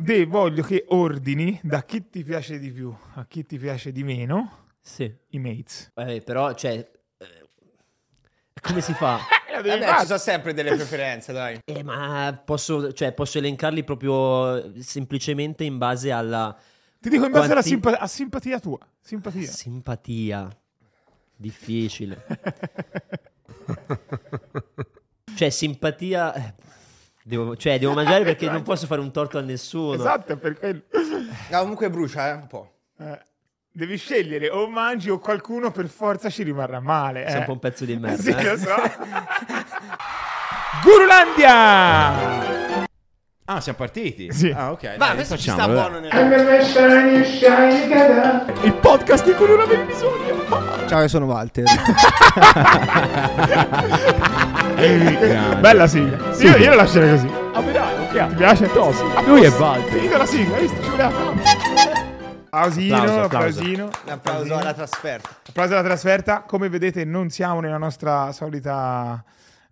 De, voglio che ordini da chi ti piace di più a chi ti piace di meno Sì. i mates. Eh, però, cioè, eh, come si fa? Eh, Vabbè, fare. ci sono sempre delle preferenze, dai. Eh, ma posso, cioè, posso elencarli proprio semplicemente in base alla Ti dico in base alla Quanti- simpa- a simpatia tua. Simpatia. simpatia. Difficile. Cioè, simpatia... Devo, cioè, devo mangiare perché non posso fare un torto a nessuno. esatto, è per quello. Ah, comunque brucia, eh, un po'. Eh, devi scegliere o mangi o qualcuno per forza ci rimarrà male. Sei eh. un po' un pezzo di merda. Sì, eh. lo so. Gurulandia! Ah, siamo partiti? Sì. Ah, ok. Ma dai, questo ci sta facciamolo, buono nel... Il podcast di cui non avevi bisogno. Ciao, io sono Walter. Bella sigla. Io, io la lascerei così. Ah, beh, dai, ok. Ti piace? Top. Lui è Walter. Finita la sigla, hai visto? Ci voleva tanto. Applausino, Applauso, applauso. applausino. Applauso alla trasferta. Applauso alla trasferta. Come vedete, non siamo nella nostra solita.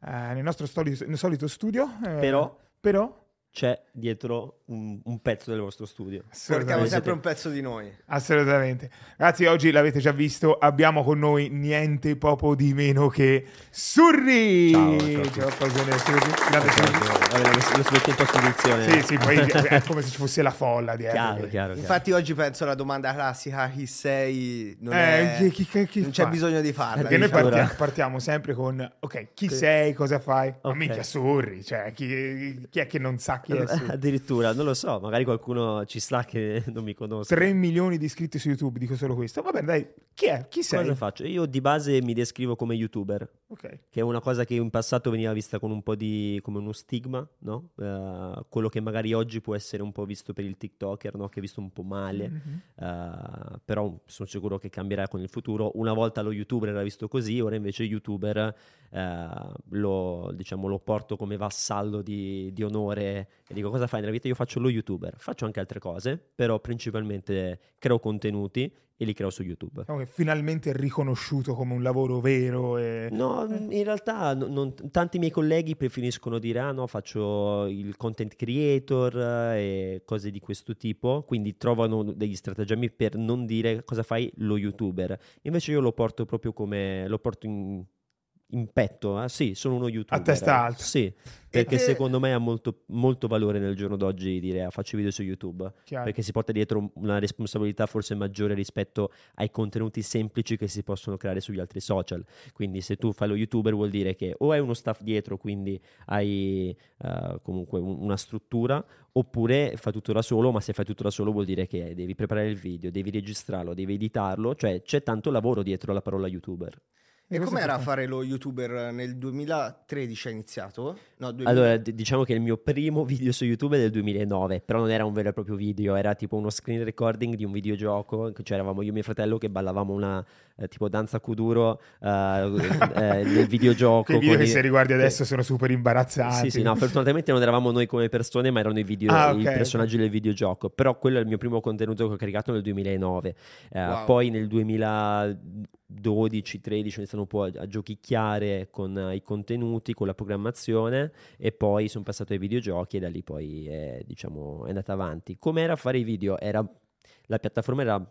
eh, nel nostro stoli- nel solito studio. eh, Però- Però. C'è dietro un, un pezzo del vostro studio. Portiamo sempre un pezzo di noi. Assolutamente. Ragazzi, oggi l'avete già visto, abbiamo con noi niente poco di meno che Surri. Ciao, ciao Surri. Surri. Lo, mette in post-produzione. Sì, sì, poi è come se ci fosse la folla dietro. Chiaro, chiaro, chiaro. Infatti oggi penso alla domanda classica chi sei non, Eh, è- chi- chi- chi- chi non c'è bisogno di farla. Perché noi diciamo. partiamo, partiamo sempre con, ok, chi sei, cosa fai? Ma Ok. minchia, Surri, cioè, chi, chi è che non sa chi è Surri? Addirittura, non lo so, magari qualcuno ci sta che non mi conosce. 3 milioni di iscritti su YouTube, dico solo questo. Va bene, dai, chi è? Chi sei? Cosa faccio? Io di base mi descrivo come youtuber, Ok. che è una cosa che in passato veniva vista con un po' di come uno stigma, no? Eh, quello che magari oggi può essere un po' visto per il TikToker, no? Che è visto un po' male. Mhm. Eh, però sono sicuro che cambierà con il futuro. Una volta lo youtuber era visto così, ora invece youtuber eh, lo, diciamo, lo porto come vassallo di, di onore e dico cosa fai nella vita? Io faccio lo youtuber, faccio anche altre cose, però principalmente creo contenuti e li creo su YouTube. Diciamo che finalmente è riconosciuto come un lavoro vero e... No, in realtà no- non- tanti miei colleghi preferiscono dire ah no, faccio il content creator eh, e cose di questo tipo, quindi trovano degli stratagemmi per non dire cosa fai lo youtuber. Invece io lo porto proprio come lo porto in, in petto, eh. sì, sono uno youtuber. testa alta. Sì, perché te- secondo me ha molto, molto valore nel giorno d'oggi dire ah, faccio video su YouTube, Chiaro. perché si porta dietro una responsabilità forse maggiore rispetto ai contenuti semplici che si possono creare sugli altri social. Quindi se tu fai lo youtuber vuol dire che o hai uno staff dietro, quindi hai eh, comunque un- una struttura, oppure fai tutto da solo, ma se fai tutto da solo vuol dire che devi preparare il video, devi registrarlo, devi editarlo, cioè c'è tanto lavoro dietro la parola youtuber. E com'era importante. fare lo youtuber nel 2013 ha iniziato? No, 2000. Allora, d- diciamo che il mio primo video su YouTube è del 2009, però non era un vero e proprio video, era tipo uno screen recording di un videogioco, che c'eravamo io e mio fratello che ballavamo una eh, tipo danza kuduro eh, eh, nel videogioco. Quei video che i- se riguardi che- adesso sono super imbarazzanti. Sì, sì, no, fortunatamente non eravamo noi come persone, ma erano i, video- Ah, i ok, personaggi del videogioco. Però quello è il mio primo contenuto che ho caricato nel 2009. Eh, Wow. Poi nel 2012-13 ho iniziato un po' a, a giochicchiare con eh, i contenuti, con la programmazione e poi sono passato ai videogiochi e da lì poi è, diciamo, è andata avanti. Com'era fare i video? Era, la piattaforma era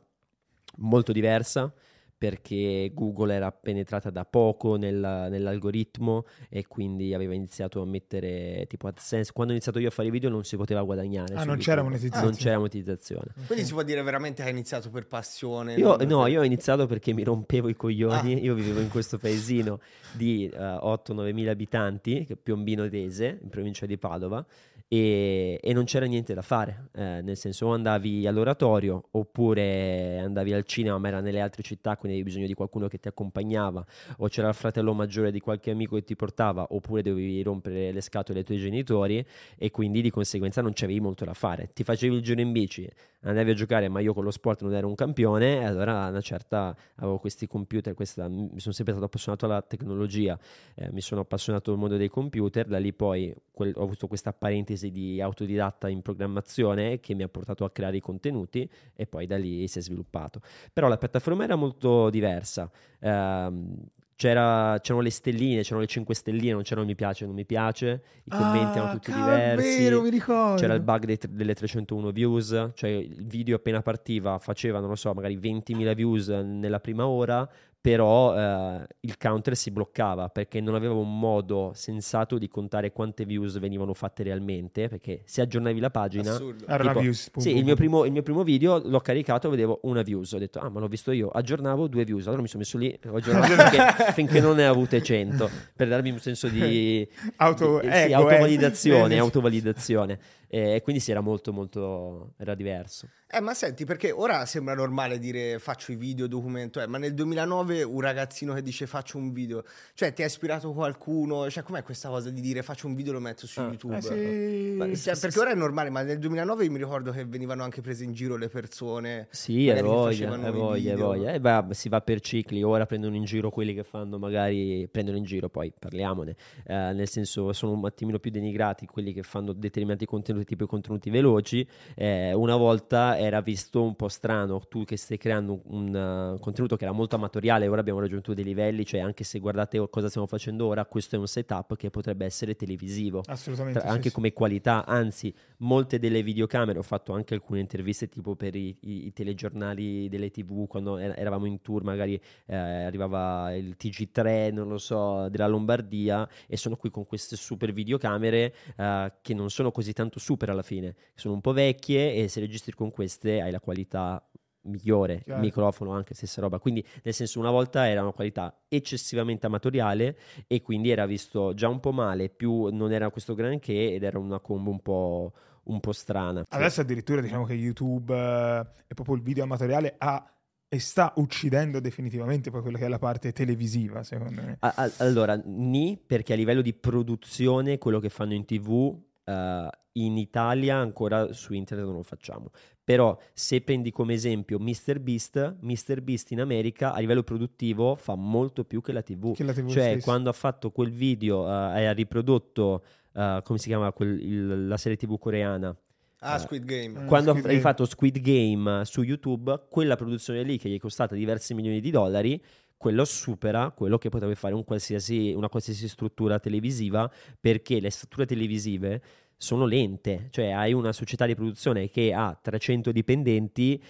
molto diversa perché Google era penetrata da poco nella- nell'algoritmo e quindi aveva iniziato a mettere tipo AdSense. Quando ho iniziato io a fare i video non si poteva guadagnare. Ah, non c'era monetizzazione. Non c'era monetizzazione. Quindi si può dire veramente che hai iniziato per passione. Io, non no, per- io ho iniziato perché mi rompevo i coglioni. Ah. Io vivevo in questo paesino di 8-9 mila abitanti, che è Piombino Dese, in provincia di Padova, e, e non c'era niente da fare. Eh, nel senso, o andavi all'oratorio oppure andavi al cinema, ma era nelle altre città, quindi avevi bisogno di qualcuno che ti accompagnava, o c'era il fratello maggiore di qualche amico che ti portava, oppure dovevi rompere le scatole ai tuoi genitori, e quindi di conseguenza non c'avevi molto da fare. Ti facevi il giro in bici, andavi a giocare, ma io con lo sport non ero un campione, e allora una certa avevo questi computer, questa, mi sono sempre stato appassionato alla tecnologia, eh, mi sono appassionato al mondo dei computer, da lì poi quel- ho avuto questa parentesi di autodidatta in programmazione che mi ha portato a creare i contenuti e poi da lì si è sviluppato. Però la piattaforma era molto diversa. Ehm, c'era- c'erano le stelline, c'erano le 5 stelline, non c'erano mi piace, non mi piace, i commenti erano tutti Ah, cavolo, è diversi. vero, mi ricordo. C'era il bug dei delle 301 views, cioè il video appena partiva faceva, non lo so, magari 20.000 views nella prima ora, però eh, il counter si bloccava perché non aveva un modo sensato di contare quante views venivano fatte realmente, perché se aggiornavi la pagina... Assurdo. Era tipo- views, pum, Sì, pum, il mio, primo, il mio primo video l'ho caricato, vedevo una views, ho detto, ah ma l'ho visto io, aggiornavo due views, allora mi sono messo lì, ho aggiornato finché, finché non ne ho avute 100, per darmi un senso di, Auto- di- sì, ego, eh. autovalidazione, autovalidazione. E quindi sì, era molto molto, era diverso. Eh, ma senti, perché ora sembra normale dire faccio i video, documento, eh, ma nel 2009 un ragazzino che dice faccio un video, cioè ti ha ispirato qualcuno? Cioè, com'è questa cosa di dire faccio un video e lo metto su Ah, YouTube? Eh, sì. Beh, Cioè, perché ora è normale, ma nel 2009 mi ricordo che venivano anche prese in giro le persone. Sì, è voglia, è voglia, è voglia. E beh, si va per cicli, ora prendono in giro quelli che fanno magari, prendono in giro, poi parliamone, eh, nel senso sono un attimino più denigrati quelli che fanno determinati contenuti, tipo i contenuti veloci. Eh, una volta era visto un po' strano, tu che stai creando un, un, uh, contenuto che era molto amatoriale, ora abbiamo raggiunto dei livelli, cioè anche se guardate cosa stiamo facendo ora, questo è un setup che potrebbe essere televisivo. Assolutamente. Tra- sì, anche sì. come qualità, anzi, molte delle videocamere, ho fatto anche alcune interviste tipo per i, i- i telegiornali delle tv, quando er- eravamo in tour, magari eh, arrivava il TG3, non lo so, della Lombardia, e sono qui con queste super videocamere eh, che non sono così tanto super alla fine, sono un po' vecchie e se registri con queste hai la qualità migliore, Chiaro. microfono anche stessa roba, quindi nel senso una volta era una qualità eccessivamente amatoriale e quindi era visto già un po' male, più non era questo granché ed era una combo un po', un po' strana. Adesso addirittura diciamo che YouTube eh, e proprio il video amatoriale ha e sta uccidendo definitivamente poi quella che è la parte televisiva, secondo me. A- allora, ni perché a livello di produzione quello che fanno in tv eh, in Italia ancora su internet non lo facciamo. Però se prendi come esempio MrBeast, MrBeast in America a livello produttivo fa molto più che la TV. Che la TV Cioè, stessa. quando ha fatto quel video eh, e ha riprodotto, eh, come si chiama quel- il- la serie TV coreana, Ah, Eh, Squid Game. eh, quando Squid hai Game. fatto Squid Game su YouTube, quella produzione lì che gli è costata diversi milioni di dollari, quello supera quello che potrebbe fare un qualsiasi- una qualsiasi struttura televisiva, perché le strutture televisive sono lente, cioè hai una società di produzione che ha 300 dipendenti,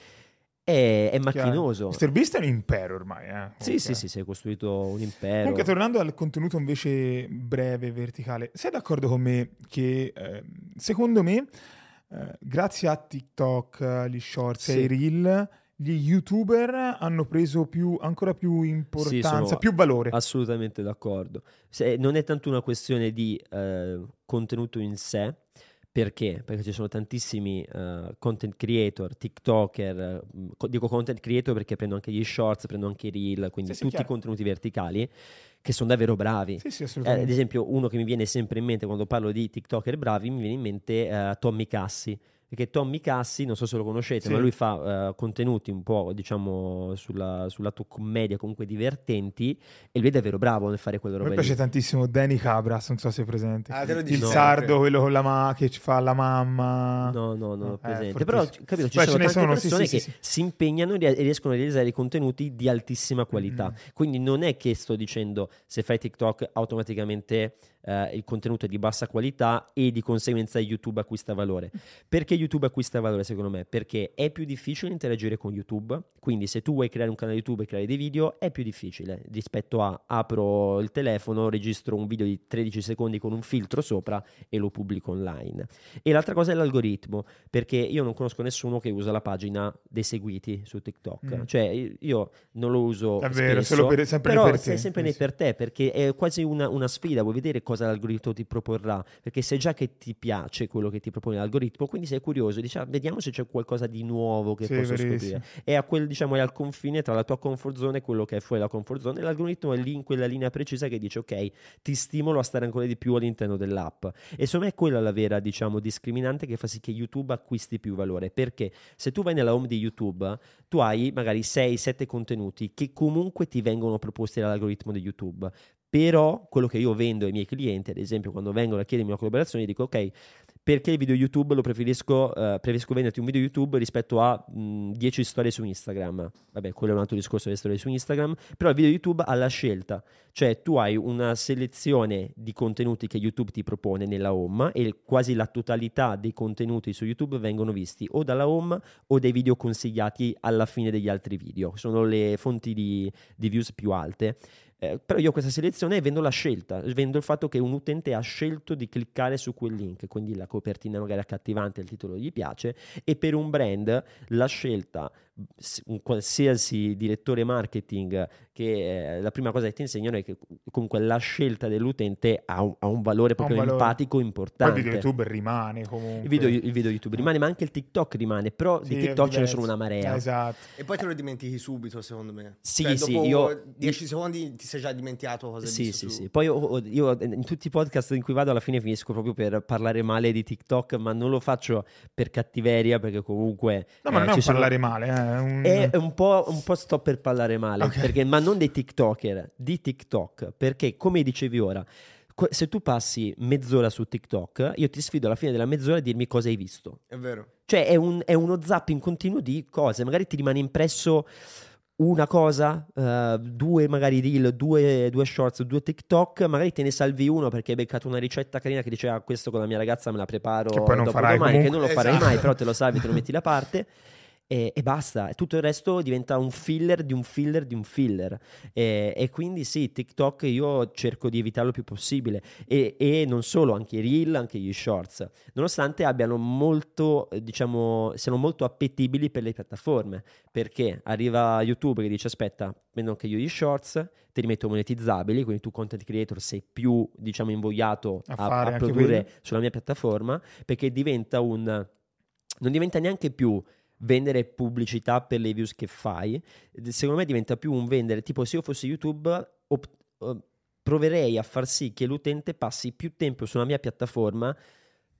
è, è macchinoso. Mr. Beast è un impero ormai, eh. Sì, sì, sì, si è costruito un impero. Comunque, tornando al contenuto invece breve, verticale, sei d'accordo con me che eh, secondo me, eh, grazie a TikTok, agli shorts e Sì. ai reel, gli youtuber hanno preso più, ancora più importanza, sono più valore. Assolutamente d'accordo. Se- non è tanto una questione di eh, contenuto in sé, perché? Perché ci sono tantissimi eh, content creator, TikToker, eh, co- dico content creator perché prendo anche gli shorts, prendo anche i reel, quindi Sì, sì, tutti i chiaro. contenuti verticali che sono davvero bravi. Sì, sì, Eh, ad assolutamente. esempio, uno che mi viene sempre in mente quando parlo di TikToker bravi, mi viene in mente eh, Tommy Cassi. Perché Tommy Cassi, non so se lo conoscete, Sì. ma lui fa eh, contenuti un po', diciamo, sulla, sul lato commedia, comunque divertenti, e lui è davvero bravo nel fare quelle A me robe lì. piace tantissimo Danny Cabras, non so se è presente. Ah, te lo dici Il sempre. sardo, quello con la ma- che ci fa la mamma. No, no, ho Eh, presente. Però, capito, ci Beh, sono tante sono, persone sì, che sì, sì. si impegnano e ries- riescono a realizzare dei contenuti di altissima qualità. Mm. Quindi non è che sto dicendo se fai TikTok automaticamente eh, il contenuto è di bassa qualità e di conseguenza YouTube acquista valore. Perché YouTube acquista valore secondo me? Perché è più difficile interagire con YouTube, quindi se tu vuoi creare un canale YouTube e creare dei video è più difficile rispetto a apro il telefono, registro un video di 13 secondi con un filtro sopra e lo pubblico online. E l'altra cosa è l'algoritmo, perché io non conosco nessuno che usa la pagina dei seguiti su TikTok. Mm. Cioè, io- non lo uso È vero, spesso, solo per- sempre però per te. sempre Eh, per te, perché è quasi una, una sfida, vuoi vedere cosa l'algoritmo ti proporrà, perché sai già che ti piace quello che ti propone l'algoritmo, quindi sei curioso e dici, "Ah, vediamo se c'è qualcosa di nuovo che Sì, posso verissimo. scoprire. È, a quel, diciamo, è al confine tra la tua comfort zone e quello che è fuori la comfort zone, e l'algoritmo è lì in quella linea precisa che dice, ok, ti stimolo a stare ancora di più all'interno dell'app. E secondo me è quella la vera, diciamo, discriminante che fa sì che YouTube acquisti più valore. Perché se tu vai nella home di YouTube, tu hai magari 6-7 contenuti che comunque ti vengono proposti dall'algoritmo di YouTube. Però quello che io vendo ai miei clienti, ad esempio, quando vengono a chiedermi una collaborazione, dico ok, perché il video YouTube lo preferisco, eh, preferisco venderti un video YouTube rispetto a mh, 10 storie su Instagram. Vabbè, quello è un altro discorso delle storie su Instagram, però il video YouTube ha la scelta, cioè tu hai una selezione di contenuti che YouTube ti propone nella home e quasi la totalità dei contenuti su YouTube vengono visti o dalla home o dai video consigliati alla fine degli altri video, sono le fonti di, di views più alte. Eh, però io questa selezione vendo la scelta, vendo il fatto che un utente ha scelto di cliccare su quel link, quindi la copertina magari accattivante, il titolo gli piace e per un brand la scelta un qualsiasi direttore marketing che eh, la prima cosa che ti insegnano è che comunque la scelta dell'utente ha un, ha un valore proprio un valore. empatico importante. Poi il video YouTube rimane comunque. Il video, il video YouTube rimane, ma anche il TikTok rimane, però sì, di TikTok ce ne sono una marea. Esatto. E poi te lo dimentichi subito, secondo me. Sì, cioè, sì, io 10 secondi ti sei già dimenticato cosa Sì, sì, sì. Poi io, io in tutti i podcast in cui vado alla fine finisco proprio per parlare male di TikTok, ma non lo faccio per cattiveria perché comunque No, ma eh, non è un sono... parlare male, eh, è un... È un po', un po' sto per parlare male, okay. perché, ma non dei TikToker, di TikTok, perché come dicevi ora, se tu passi mezz'ora su TikTok, io ti sfido alla fine della mezz'ora a dirmi cosa hai visto. È vero. Cioè è, un, è uno zapping continuo di cose, magari ti rimane impresso una cosa, uh, due magari reel, due, due, shorts, due TikTok, magari te ne salvi uno perché hai beccato una ricetta carina che diceva ah, questo con la mia ragazza me la preparo che poi non dopo farai domani, comunque. che non lo esatto. farai mai, però te lo salvi, te lo metti da parte e, e, basta. Tutto il resto diventa un filler di un filler di un filler. E, e quindi sì, TikTok io cerco di evitarlo il più possibile. E, e, non solo, anche i reel, anche gli shorts. Nonostante abbiano molto, diciamo, siano molto appetibili per le piattaforme. Perché arriva YouTube che dice aspetta, meno anche io gli shorts, te li metto monetizzabili, quindi tu content creator sei più, diciamo, invogliato a, a, a produrre sulla mia piattaforma, perché diventa un... non diventa neanche più vendere pubblicità per le views che fai, secondo me diventa più un vendere, tipo se io fossi YouTube op- op- proverei a far sì che l'utente passi più tempo sulla mia piattaforma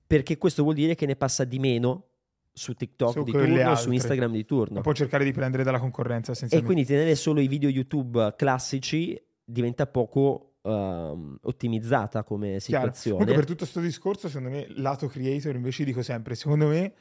perché questo vuol dire che ne passa di meno su TikTok su di turno, su Instagram di turno. Può cercare di prendere dalla concorrenza E quindi tenere solo i video YouTube classici diventa poco Uh, ottimizzata come situazione. Comunque per tutto questo discorso, secondo me, lato creator, invece dico sempre, secondo me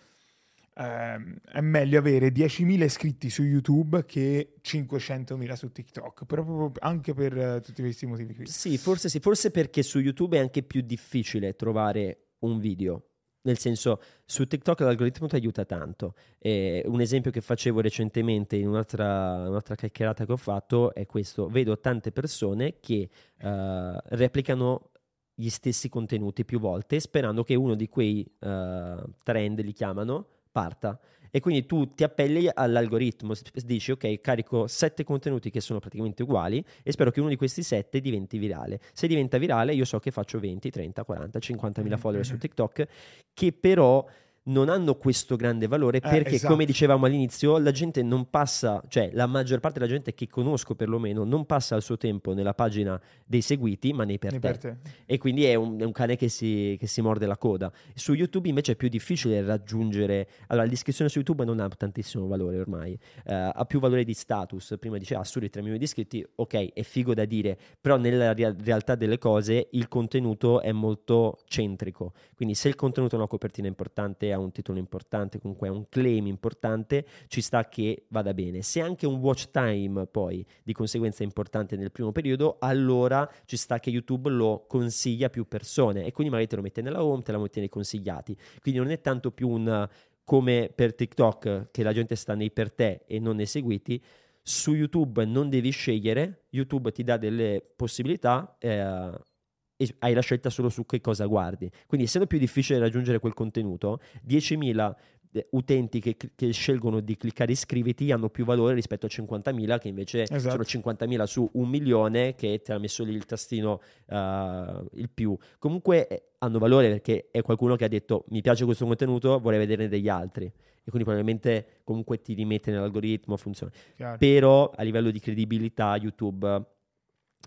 ehm, è meglio avere 10.000 iscritti su YouTube che 500.000 su TikTok, proprio anche per uh, tutti questi motivi qui. Sì, forse sì, forse perché su YouTube è anche più difficile trovare un video. Nel senso, su TikTok l'algoritmo ti aiuta tanto. E un esempio che facevo recentemente in un'altra, un'altra chiacchierata che ho fatto è questo. Vedo tante persone che uh, replicano gli stessi contenuti più volte sperando che uno di quei uh, trend, li chiamano, parta. E quindi tu ti appelli all'algoritmo, dici ok, carico sette contenuti che sono praticamente uguali e spero che uno di questi sette diventi virale. Se diventa virale io so che faccio 20, 30, 40, 50 mila follower su TikTok, che però non hanno questo grande valore eh, perché, esatto. come dicevamo all'inizio, la gente non passa, cioè la maggior parte della gente che conosco perlomeno, non passa il suo tempo nella pagina dei seguiti, ma nei per, nei te. per te. E quindi è un, è un cane che si, che si, morde la coda. Su YouTube invece è più difficile raggiungere. Allora, l'iscrizione su YouTube non ha tantissimo valore ormai, uh, ha più valore di status. Prima diceva, ah, solo 3 milioni di iscritti, ok, è figo da dire, però nella real- realtà delle cose il contenuto è molto centrico. Quindi se il contenuto ha una copertina importante, ha un titolo importante, comunque ha un claim importante, ci sta che vada bene. Se anche un watch time poi di conseguenza è importante nel primo periodo, allora ci sta che YouTube lo consiglia a più persone e quindi magari te lo mette nella home, te la mette nei consigliati. Quindi non è tanto più un come per TikTok che la gente sta nei per te e non nei seguiti. Su YouTube non devi scegliere, YouTube ti dà delle possibilità. Eh, e hai la scelta solo su che cosa guardi. Quindi, essendo più difficile raggiungere quel contenuto, 10.000 eh, utenti che, che, scelgono di cliccare iscriviti hanno più valore rispetto a 50.000 che invece esatto. sono 50.000 su un milione che ti ha messo lì il tastino uh, il più. Comunque eh, hanno valore perché è qualcuno che ha detto mi piace questo contenuto, vorrei vederne degli altri. E quindi probabilmente comunque ti rimette nell'algoritmo, funziona. Chiaro. Però a livello di credibilità YouTube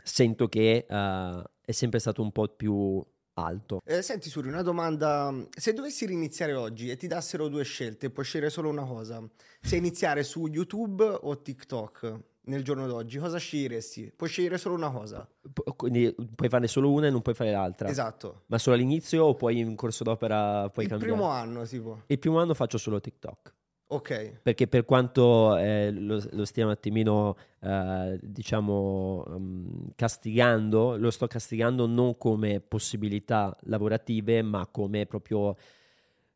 sento che uh, è sempre stato un po' più alto. Eh, senti Suri, una domanda. Se dovessi riniziare oggi e ti dassero due scelte, puoi scegliere solo una cosa. Se iniziare su YouTube o TikTok? nel giorno d'oggi, cosa sceglieresti? Puoi scegliere solo una cosa. Pu- quindi puoi farne solo una e non puoi fare l'altra. Esatto. Ma solo all'inizio o poi in corso d'opera puoi Il cambiare? primo anno, tipo. Il primo anno faccio solo TikTok. Ok. Perché per quanto eh, lo, lo stia un attimino, eh, diciamo, mm, castigando, lo sto castigando non come possibilità lavorative, ma come proprio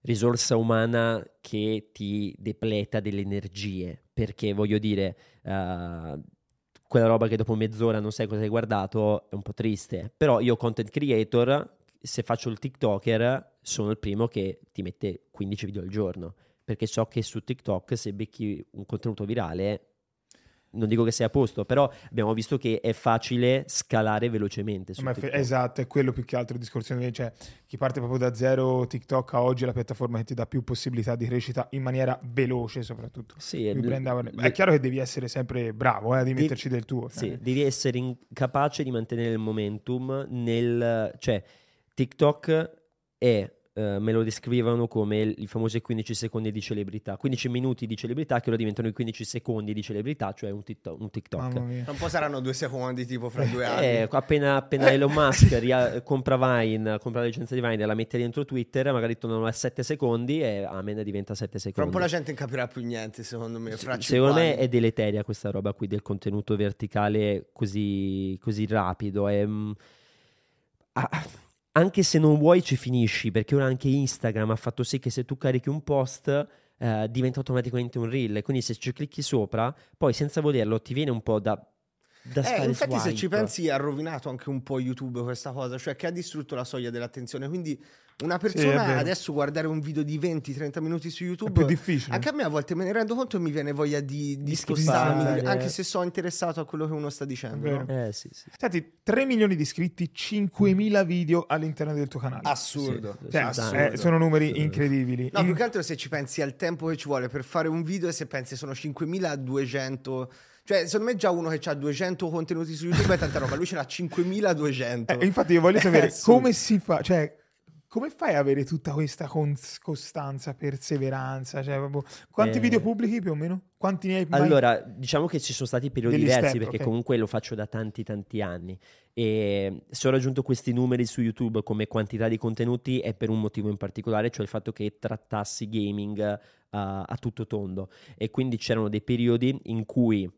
risorsa umana che ti depleta delle energie. Perché voglio dire, eh, quella roba che dopo mezz'ora non sai cosa hai guardato è un po' triste. Però io, content creator, se faccio il TikToker, sono il primo che ti mette 15 video al giorno perché so che su TikTok se becchi un contenuto virale non dico che sia a posto, però abbiamo visto che è facile scalare velocemente fe- esatto, è quello più che altro il discorso. Cioè, chi parte proprio da zero TikTok a oggi è la piattaforma che ti dà più possibilità di crescita in maniera veloce, soprattutto. Sì, l- le- È chiaro che devi essere sempre bravo eh, di Devi- metterci del tuo. Sì, eh. devi essere in- capace di mantenere il momentum nel... cioè TikTok è... eh, me lo descrivono come il- i famosi 15 secondi di celebrità 15 minuti di celebrità che ora diventano i 15 secondi di celebrità cioè un TikTok, un TikTok. Mamma mia. Tra un po' saranno due secondi, tipo, fra due anni. Eh, appena, appena Elon Musk ria- compra Vine, compra la licenza di Vine e la mette dentro Twitter, magari tornano a 7 secondi e amen diventa 7 Fra secondi. un po' la gente non capirà più niente, secondo me. Fra Secondo cinque me è deleteria questa roba qui del contenuto verticale così, così rapido. È, mm, ah, anche se non vuoi ci finisci, perché ora anche Instagram ha fatto sì che se tu carichi un post eh, diventa automaticamente un reel. Quindi se ci clicchi sopra, poi senza volerlo ti viene un po' da, Eh, infatti, se ci swipe. pensi, ha rovinato anche un po' YouTube questa cosa, cioè che ha distrutto la soglia dell'attenzione. Quindi, una è persona vero. adesso guardare un video di 20-30 minuti su È YouTube. più difficile. Anche a me a volte me ne rendo conto e mi viene voglia di, di Di spostarmi, skippare. anche se sono interessato a quello che uno sta dicendo. È no? Eh sì, sì. Senti, 3 milioni di iscritti, 5.000 video all'interno del tuo canale. Assurdo. Sì, Cioè, sì, assurdo. eh, sono numeri Assurdo. incredibili. No, In- più che altro se ci pensi al tempo che ci vuole per fare un video e se pensi sono 5200. Cioè, secondo me già uno che ha 200 contenuti su YouTube è tanta roba, lui ce n'ha 5200. Eh, infatti io voglio sapere Assurdo. come si fa, cioè come fai ad avere tutta questa cons- costanza, perseveranza? Cioè, proprio- quanti Eh. video pubblichi più o meno? Quanti ne hai mai? Allora, diciamo che ci sono stati periodi Degli diversi step, perché ok. comunque lo faccio da tanti tanti anni e se ho raggiunto questi numeri su YouTube come quantità di contenuti è per un motivo in particolare, cioè il fatto che trattassi gaming eh, a tutto tondo e quindi c'erano dei periodi in cui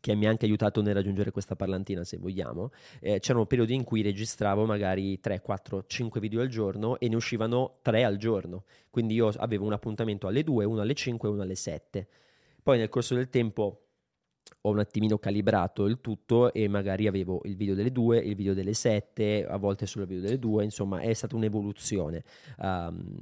che mi ha anche aiutato nel raggiungere questa parlantina se vogliamo, eh, c'erano periodi in cui registravo magari 3, 4, 5 video al giorno e ne uscivano 3 al giorno, quindi io avevo un appuntamento alle 2, uno alle 5 e uno alle 7. Poi nel corso del tempo ho un attimino calibrato il tutto e magari avevo il video delle 2, il video delle 7, a volte solo il video delle 2, insomma è stata un'evoluzione. Um,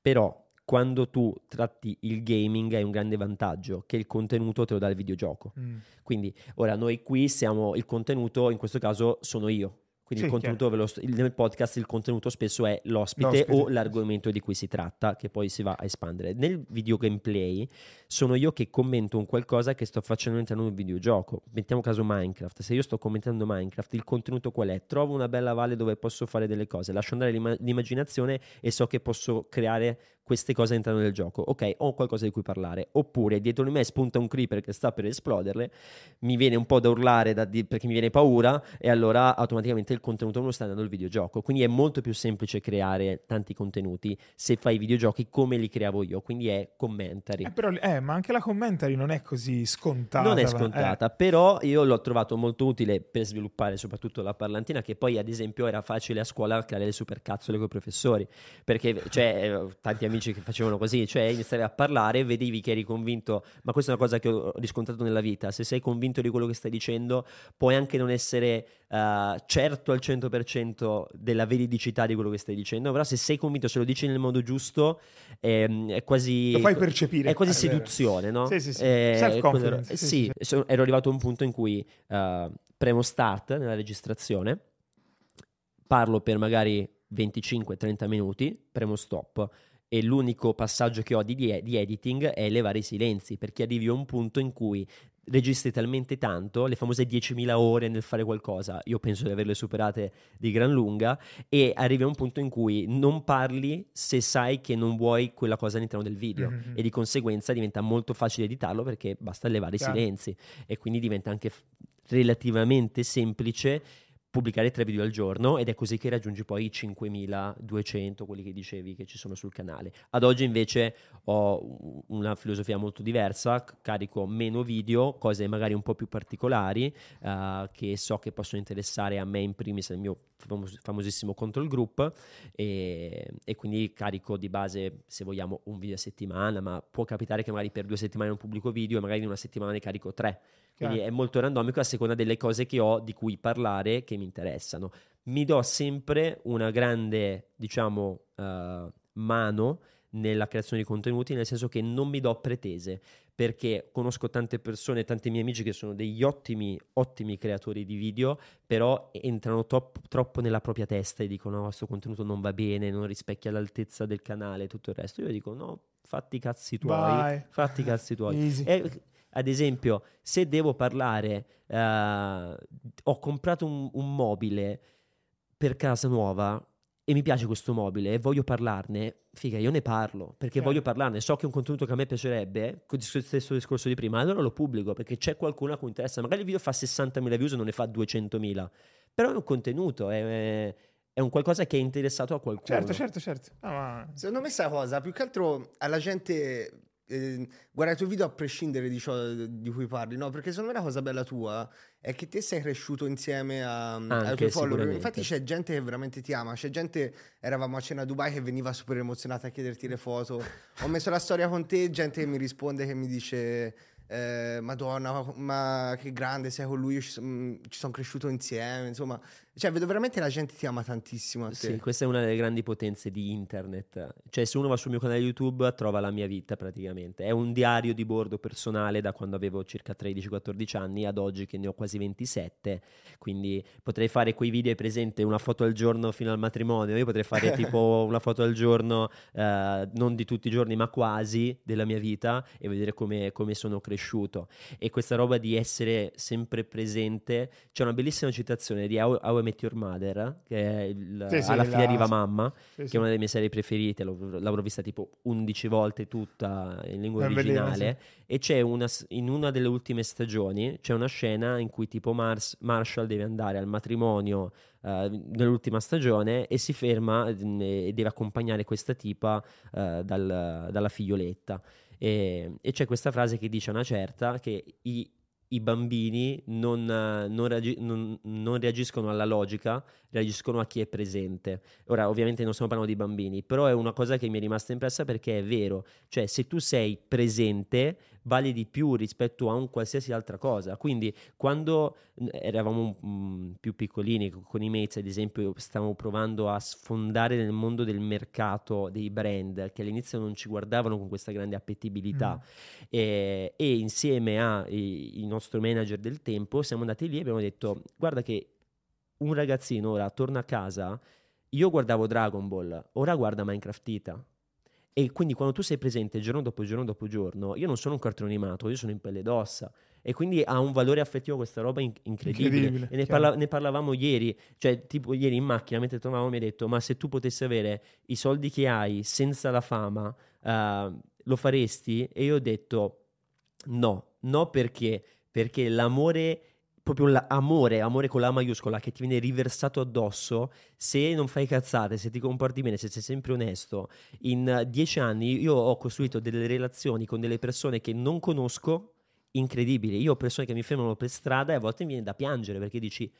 però quando tu tratti il gaming hai un grande vantaggio che il contenuto te lo dà il videogioco. Mm. Quindi ora noi qui siamo il contenuto, in questo caso sono io. Quindi Sì, il contenuto lo il- nel podcast il contenuto spesso è l'ospite, L'ospite. o l'argomento di cui si tratta, che poi si va a espandere. Nel video gameplay sono io che commento un qualcosa che sto facendo all'interno di un videogioco. Mettiamo caso Minecraft. Se io sto commentando Minecraft, il contenuto qual è? Trovo una bella valle dove posso fare delle cose, lascio andare l'immaginazione e so che posso creare queste cose all'interno del gioco. Ok, ho qualcosa di cui parlare. Oppure dietro di me spunta un creeper che sta per esploderle, mi viene un po' da urlare da di- perché mi viene paura e allora automaticamente il contenuto me lo sta dando il videogioco. Quindi è molto più semplice creare tanti contenuti se fai videogiochi come li creavo io, quindi è commentary. Eh, però, eh, ma anche la commentary non è così scontata. Non è va- scontata, però io l'ho trovato molto utile per sviluppare soprattutto la parlantina, che poi ad esempio era facile a scuola creare le supercazzole con i professori, perché c'è eh, tanti amici che facevano così, cioè iniziavi a parlare, vedevi che eri convinto, ma questa è una cosa che ho riscontrato nella vita, se sei convinto di quello che stai dicendo, puoi anche non essere eh, certo al 100% della veridicità di quello che stai dicendo, però se sei convinto, se lo dici nel modo giusto, ehm, è quasi... Lo fai percepire. È quasi seduzione, no? Sì, sì, sì. Eh, Self-confidence, sì, sì, sì, so- ero arrivato a un punto in cui eh, premo start nella registrazione, parlo per magari 25-30 minuti, premo stop e l'unico passaggio che ho di, di editing è elevare i silenzi, perché arrivi a un punto in cui registri talmente tanto, le famose 10.000 ore nel fare qualcosa, io penso di averle superate di gran lunga, e arrivi a un punto in cui non parli se sai che non vuoi quella cosa all'interno del video Mhm. e di conseguenza diventa molto facile editarlo perché basta elevare Chiaro. i silenzi e quindi diventa anche relativamente semplice pubblicare tre video al giorno ed è così che raggiungi poi i 5200, quelli che dicevi che ci sono sul canale. Ad oggi invece ho una filosofia molto diversa, carico meno video, cose magari un po' più particolari eh, che so che possono interessare a me in primis al mio famos- famosissimo control group e, e quindi carico di base se vogliamo un video a settimana, ma può capitare che magari per due settimane non pubblico video e magari in una settimana ne carico tre. Quindi Chiaro. è molto randomico a seconda delle cose che ho di cui parlare che mi interessano. Mi do sempre una grande, diciamo, eh, mano nella creazione di contenuti, nel senso che non mi do pretese, perché conosco tante persone, tanti miei amici che sono degli ottimi, ottimi creatori di video, però entrano top- troppo nella propria testa e dicono no, questo contenuto non va bene, non rispecchia l'altezza del canale e tutto il resto. Io dico no, fatti i cazzi tuoi, Vai. fatti i cazzi tuoi. E, ad esempio, se devo parlare, eh, ho comprato un, un mobile per casa nuova e mi piace questo mobile e voglio parlarne, figa, io ne parlo perché Chiaro. voglio parlarne. So che è un contenuto che a me piacerebbe, con il stesso discorso di prima, allora lo pubblico perché c'è qualcuno a cui interessa. Magari il video fa 60.000 views e non ne fa 200.000, però è un contenuto, è, è un qualcosa che è interessato a qualcuno. Certo, certo, certo. Ah, ma- Secondo me sta cosa, più che altro alla gente eh, guarda i tuoi video a prescindere di ciò di cui parli, no? Perché secondo me la cosa bella tua è che te sei cresciuto insieme a, ai Anche, tuoi follower. Infatti c'è gente che veramente ti ama, c'è gente, eravamo a cena a Dubai che veniva super emozionata a chiederti le foto. Ho messo la storia con te, gente che mi risponde che mi dice... eh, Madonna, ma, che grande sei con lui, io ci, ci sono cresciuto insieme, insomma, cioè vedo veramente la gente ti ama tantissimo. Sì, questa è una delle grandi potenze di internet. Cioè, se uno va sul mio canale YouTube, trova la mia vita praticamente. È un diario di bordo personale da quando avevo circa 13-14 anni ad oggi che ne ho quasi 27. Quindi potrei fare quei video presente una foto al giorno fino al matrimonio. Io potrei fare tipo una foto al giorno, eh, non di tutti i giorni, ma quasi della mia vita e vedere come, come sono cresciuto. E questa roba di essere sempre presente. C'è una bellissima citazione di How, How I Met Your Mother, che è il- Sì, sì, alla la- fine arriva mamma sì, che è una delle mie serie preferite, l'ho- l'avrò vista tipo 11 volte tutta in lingua vedere, originale. e c'è una, in una delle ultime stagioni c'è una scena in cui tipo Mars- Marshall deve andare al matrimonio eh, nell'ultima stagione e si ferma mm, e deve accompagnare questa tipa eh, dal- dalla figlioletta. E, e c'è questa frase che dice una certa che i, i bambini non, non reagi- non- non reagiscono alla logica, reagiscono a chi è presente. Ora, ovviamente non stiamo parlando di bambini, però è una cosa che mi è rimasta impressa perché è vero, cioè se tu sei presente vale di più rispetto a un qualsiasi altra cosa. Quindi quando mm, eravamo mm, più piccolini co- con i mates, ad esempio, stavamo provando a sfondare nel mondo del mercato dei brand che all'inizio non ci guardavano con questa grande appetibilità. E, e insieme ai nostro manager del tempo siamo andati lì e abbiamo detto guarda che un ragazzino ora torna a casa io guardavo Dragon Ball ora guarda Minecraft Ita e quindi quando tu sei presente giorno dopo giorno dopo giorno io non sono un cartone animato io sono in pelle ed ossa. E quindi ha un valore affettivo questa roba in- incredibile, Incredibile, e ne, parla- ne parlavamo ieri. Cioè tipo ieri in macchina mentre tornavamo mi ha detto ma se tu potessi avere i soldi che hai senza la fama eh, lo faresti? E io ho detto no. No perché? Perché l'amore proprio l'amore, amore con la maiuscola che ti viene riversato addosso se non fai cazzate, se ti comporti bene, se sei sempre onesto. In dieci anni io ho costruito delle relazioni con delle persone che non conosco incredibili. Io ho persone che mi fermano per strada e a volte mi viene da piangere perché dici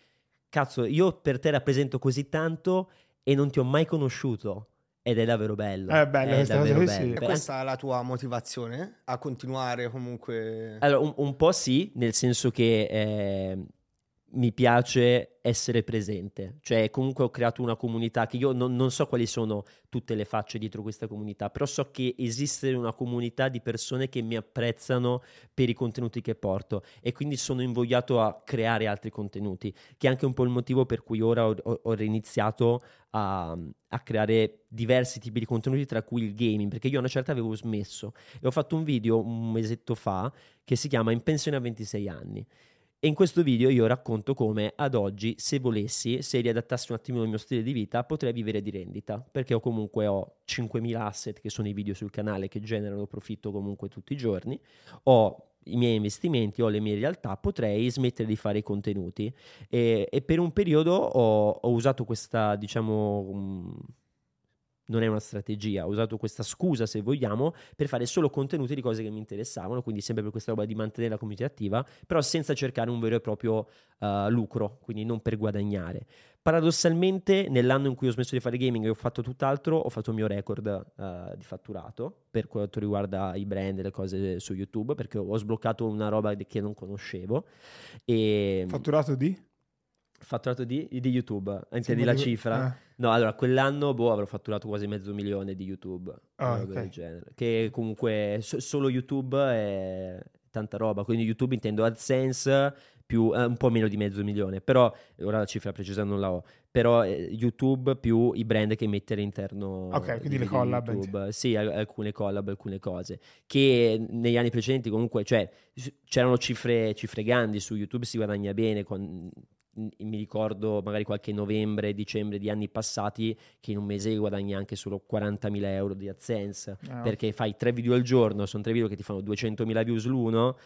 cazzo, io per te rappresento così tanto e non ti ho mai conosciuto. Ed è davvero bello. È bello questa cosa davvero qui, sì. bello. E questa è la tua motivazione a continuare comunque? Allora, un, un po' sì, nel senso che eh, mi piace essere presente, cioè comunque ho creato una comunità che io non, non, so quali sono tutte le facce dietro questa comunità, però so che esiste una comunità di persone che mi apprezzano per i contenuti che porto e quindi sono invogliato a creare altri contenuti, che è anche un po' il motivo per cui ora ho, ho iniziato a, a, creare diversi tipi di contenuti, tra cui il gaming, perché io a una certa avevo smesso e ho fatto un video un mesetto fa che si chiama In pensione a 26 anni e in questo video io racconto come ad oggi, se volessi, se riadattassi un attimino il mio stile di vita, potrei vivere di rendita, perché ho comunque ho 5.000 asset che sono i video sul canale che generano profitto comunque tutti i giorni, ho i miei investimenti, ho le mie realtà, potrei smettere di fare i contenuti. E, e per un periodo ho, ho usato questa, diciamo... Um, non è una strategia, ho usato questa scusa se vogliamo per fare solo contenuti di cose che mi interessavano, quindi sempre per questa roba di mantenere la community attiva, però senza cercare un vero e proprio uh, lucro, quindi non per guadagnare. Paradossalmente nell'anno in cui ho smesso di fare gaming e ho fatto tutt'altro, ho fatto il mio record uh, di fatturato per quanto riguarda i brand e le cose su YouTube, perché ho sbloccato una roba che non conoscevo. E... Fatturato di? Fatturato di, di YouTube, intendi la cifra? Eh. No, allora quell'anno boh, avrò fatturato quasi mezzo milione di YouTube, oh, okay. Che comunque so, solo YouTube è tanta roba, quindi YouTube intendo AdSense più eh, un po' meno di mezzo milione, però ora la cifra precisa non la ho, però eh, YouTube più i brand che mette all'interno Ok, quindi le collab. YouTube. Sì, alcune collab, alcune cose che negli anni precedenti comunque, cioè c'erano cifre, cifre grandi su YouTube si guadagna bene con mi ricordo magari qualche novembre, dicembre di anni passati che in un mese guadagni anche solo 40.000 euro di AdSense oh. perché fai tre video al giorno, sono tre video che ti fanno 200.000 views l'uno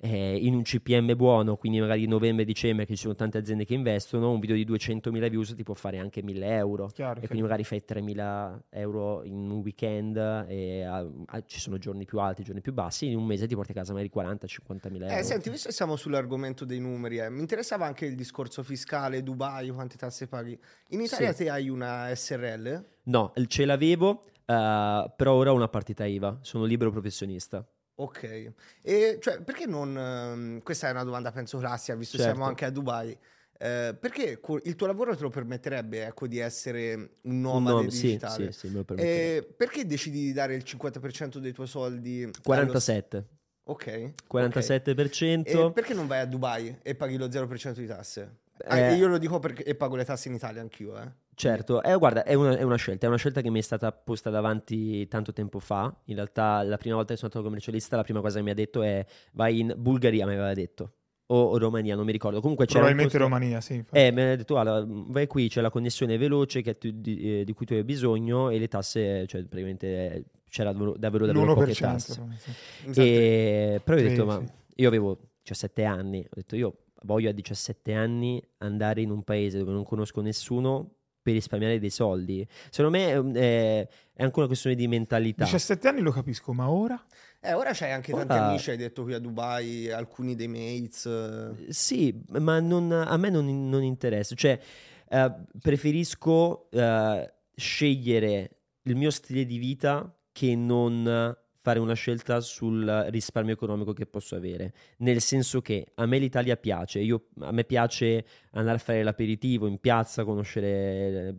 eh, in un CPM buono, quindi magari novembre-dicembre che ci sono tante aziende che investono, un video di 200.000 views ti può fare anche 1.000 euro chiaro, e quindi magari fai 3.000 euro in un weekend e a, a, ci sono giorni più alti, giorni più bassi, in un mese ti porti a casa magari 40-50.000 euro. Eh, senti, visto che siamo sull'argomento dei numeri, eh, mi interessava anche il discorso fiscale, Dubai, quante tasse paghi. In Italia sì. te hai una SRL? No, ce l'avevo, uh, però ora ho una partita IVA, sono libero professionista. Ok, e cioè perché non... Um, questa è una domanda penso classica, visto che certo. siamo anche a Dubai. Eh, perché il tuo lavoro te lo permetterebbe ecco, di essere un nomade nom- digitale? Sì, sì, sì, eh, perché decidi di dare il 50% dei tuoi soldi? 47. Allo... Ok. 47%. Okay. perché non vai a Dubai e paghi lo 0% di tasse? Ah, eh, io lo dico perché e pago le tasse in Italia anch'io, eh. Certo, eh, guarda, è una, è una, scelta, è una scelta che mi è stata posta davanti tanto tempo fa. In realtà, la prima volta che sono stato commercialista, la prima cosa che mi ha detto è vai in Bulgaria, mi aveva detto. O Romania, non mi ricordo. Comunque Probabilmente Romania, sì. Infatti. Eh, mi ha detto, allora, vai qui, c'è la connessione veloce tu, di, eh, di, cui tu hai bisogno e le tasse, cioè praticamente c'era davvero, davvero, davvero poche tasse. Sì. E, però io ho detto, sì, ma sì. io avevo 17 anni, ho detto io voglio a 17 anni andare in un paese dove non conosco nessuno per risparmiare dei soldi. Secondo me è, è anche una questione di mentalità. 17 anni lo capisco, ma ora? Eh, ora c'hai anche ora... tanti amici, hai detto qui a Dubai, alcuni dei mates. Sì, ma non, a me non, non interessa. Cioè, eh, preferisco eh, scegliere il mio stile di vita che non fare una scelta sul risparmio economico che posso avere, nel senso che a me l'Italia piace, io, a me piace andare a fare l'aperitivo in piazza, conoscere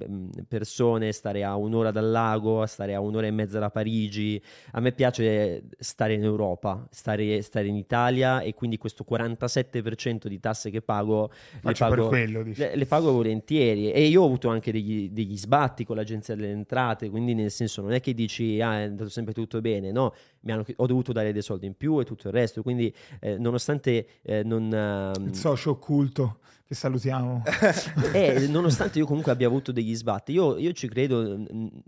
persone, stare a un'ora dal lago, stare a un'ora e mezza da Parigi, a me piace stare in Europa, stare, stare in Italia e quindi questo 47% di tasse che pago, le pago, quello, le, le pago, volentieri. E io ho avuto anche degli, degli sbatti con l'agenzia delle entrate, quindi nel senso non è che dici ah è andato sempre tutto bene, no, hanno, ho dovuto dare dei soldi in più e tutto il resto. Quindi, eh, nonostante eh, non. Uh, il socio occulto che salutiamo. eh, nonostante io comunque abbia avuto degli sbatti, io, io, ci credo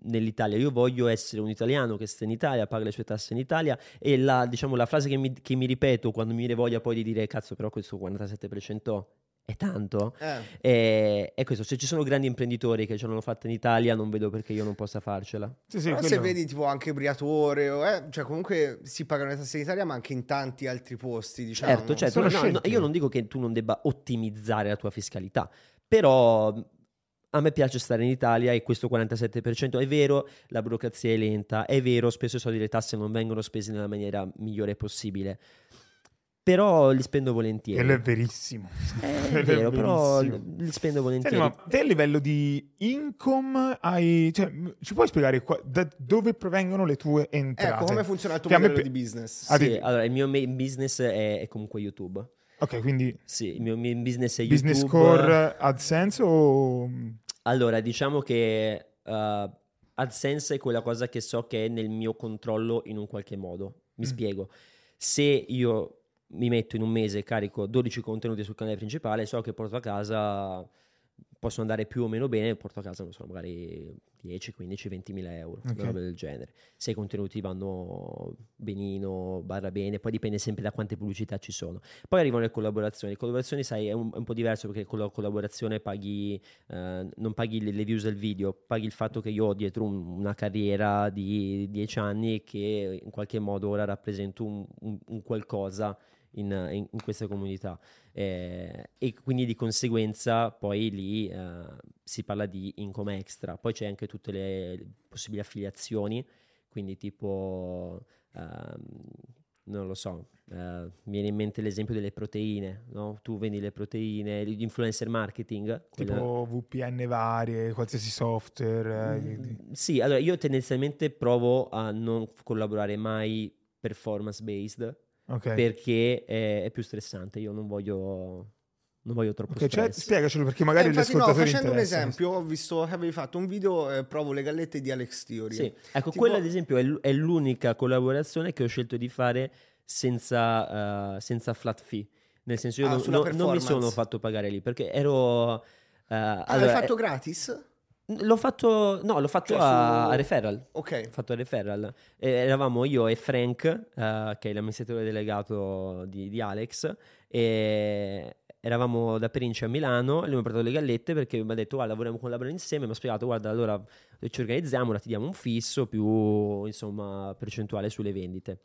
nell'Italia. Io voglio essere un italiano che sta in Italia, paga le sue tasse in Italia. E la, diciamo, la frase che mi, che mi ripeto quando mi viene voglia poi di dire cazzo, però questo 47% è tanto. Eh. E, è questo, se ci sono grandi imprenditori che ce l'hanno fatta in Italia, non vedo perché io non possa farcela. Sì, sì, Però quello... se vedi tipo anche Briatore, eh, cioè comunque si pagano le tasse in Italia, ma anche in tanti altri posti, diciamo. Certo, certo. No, no, io non dico che tu non debba ottimizzare la tua fiscalità, però a me piace stare in Italia e questo 47% è vero, la burocrazia è lenta, è vero, spesso i soldi delle tasse non vengono spesi nella maniera migliore possibile però li spendo volentieri. Quello è verissimo. Eh, è è vero, però verissimo. li spendo Senti, volentieri. ma te a livello di income hai... Cioè, ci puoi spiegare qua- da dove provengono le tue entrate? Ecco, come funziona il tuo me modello pe- di business? Ah, Sì, di- allora il mio main business è, è comunque YouTube. Ok, quindi Sì, il mio main business è business YouTube. core AdSense o... Allora, diciamo che uh, AdSense è quella cosa che so che è nel mio controllo in un qualche modo. Mi Mm. spiego. Se io mi metto in un mese e carico 12 contenuti sul canale principale, so che porto a casa, possono andare più o meno bene, porto a casa, non so, magari 10, 15, 20 mila euro, Ok. una roba del genere. Se i contenuti vanno benino, barra bene, poi dipende sempre da quante pubblicità ci sono. Poi arrivano le collaborazioni. Le collaborazioni, sai, è un, è un po' diverso perché con la collaborazione paghi, eh, non paghi le, le views del video, paghi il fatto che io ho dietro un- una carriera di 10 anni e che in qualche modo ora rappresento un- un qualcosa in, in- in questa comunità. Eh, e quindi di conseguenza poi lì eh, si parla di income extra. Poi c'è anche tutte le, possibili affiliazioni, quindi tipo, ehm, non lo so, eh, mi viene in mente l'esempio delle proteine, no? Tu vendi le proteine, l'influencer marketing. quella- tipo VPN varie, qualsiasi software. eh, Mm, Sì, allora io tendenzialmente provo a non collaborare mai performance based Ok. perché è, è più stressante. Io non voglio, non voglio troppo Ok, cioè, stress. spiegacelo perché magari Eh, gli infatti, no, facendo un esempio, ho visto che avevi fatto un video, eh, provo le gallette di Alex Theory. Sì, ecco, Tipo- quella ad esempio è, l- è l'unica collaborazione che ho scelto di fare senza, eh, senza flat fee. Nel senso, io Ah, non- non- mi sono fatto pagare lì perché ero. eh, Ah, allora, l'hai fatto eh, gratis? L'ho fatto, no, l'ho fatto Cioè, a, su- a referral. Ok. Ho fatto il referral. E eravamo io e Frank, eh, che è l'amministratore delegato di, di Alex, e eravamo da Perinci a Milano e lui mi ha portato le gallette perché mi ha detto guarda vorremmo collaborare insieme mi ha spiegato guarda allora ci organizziamo ora ti diamo un fisso più insomma percentuale sulle vendite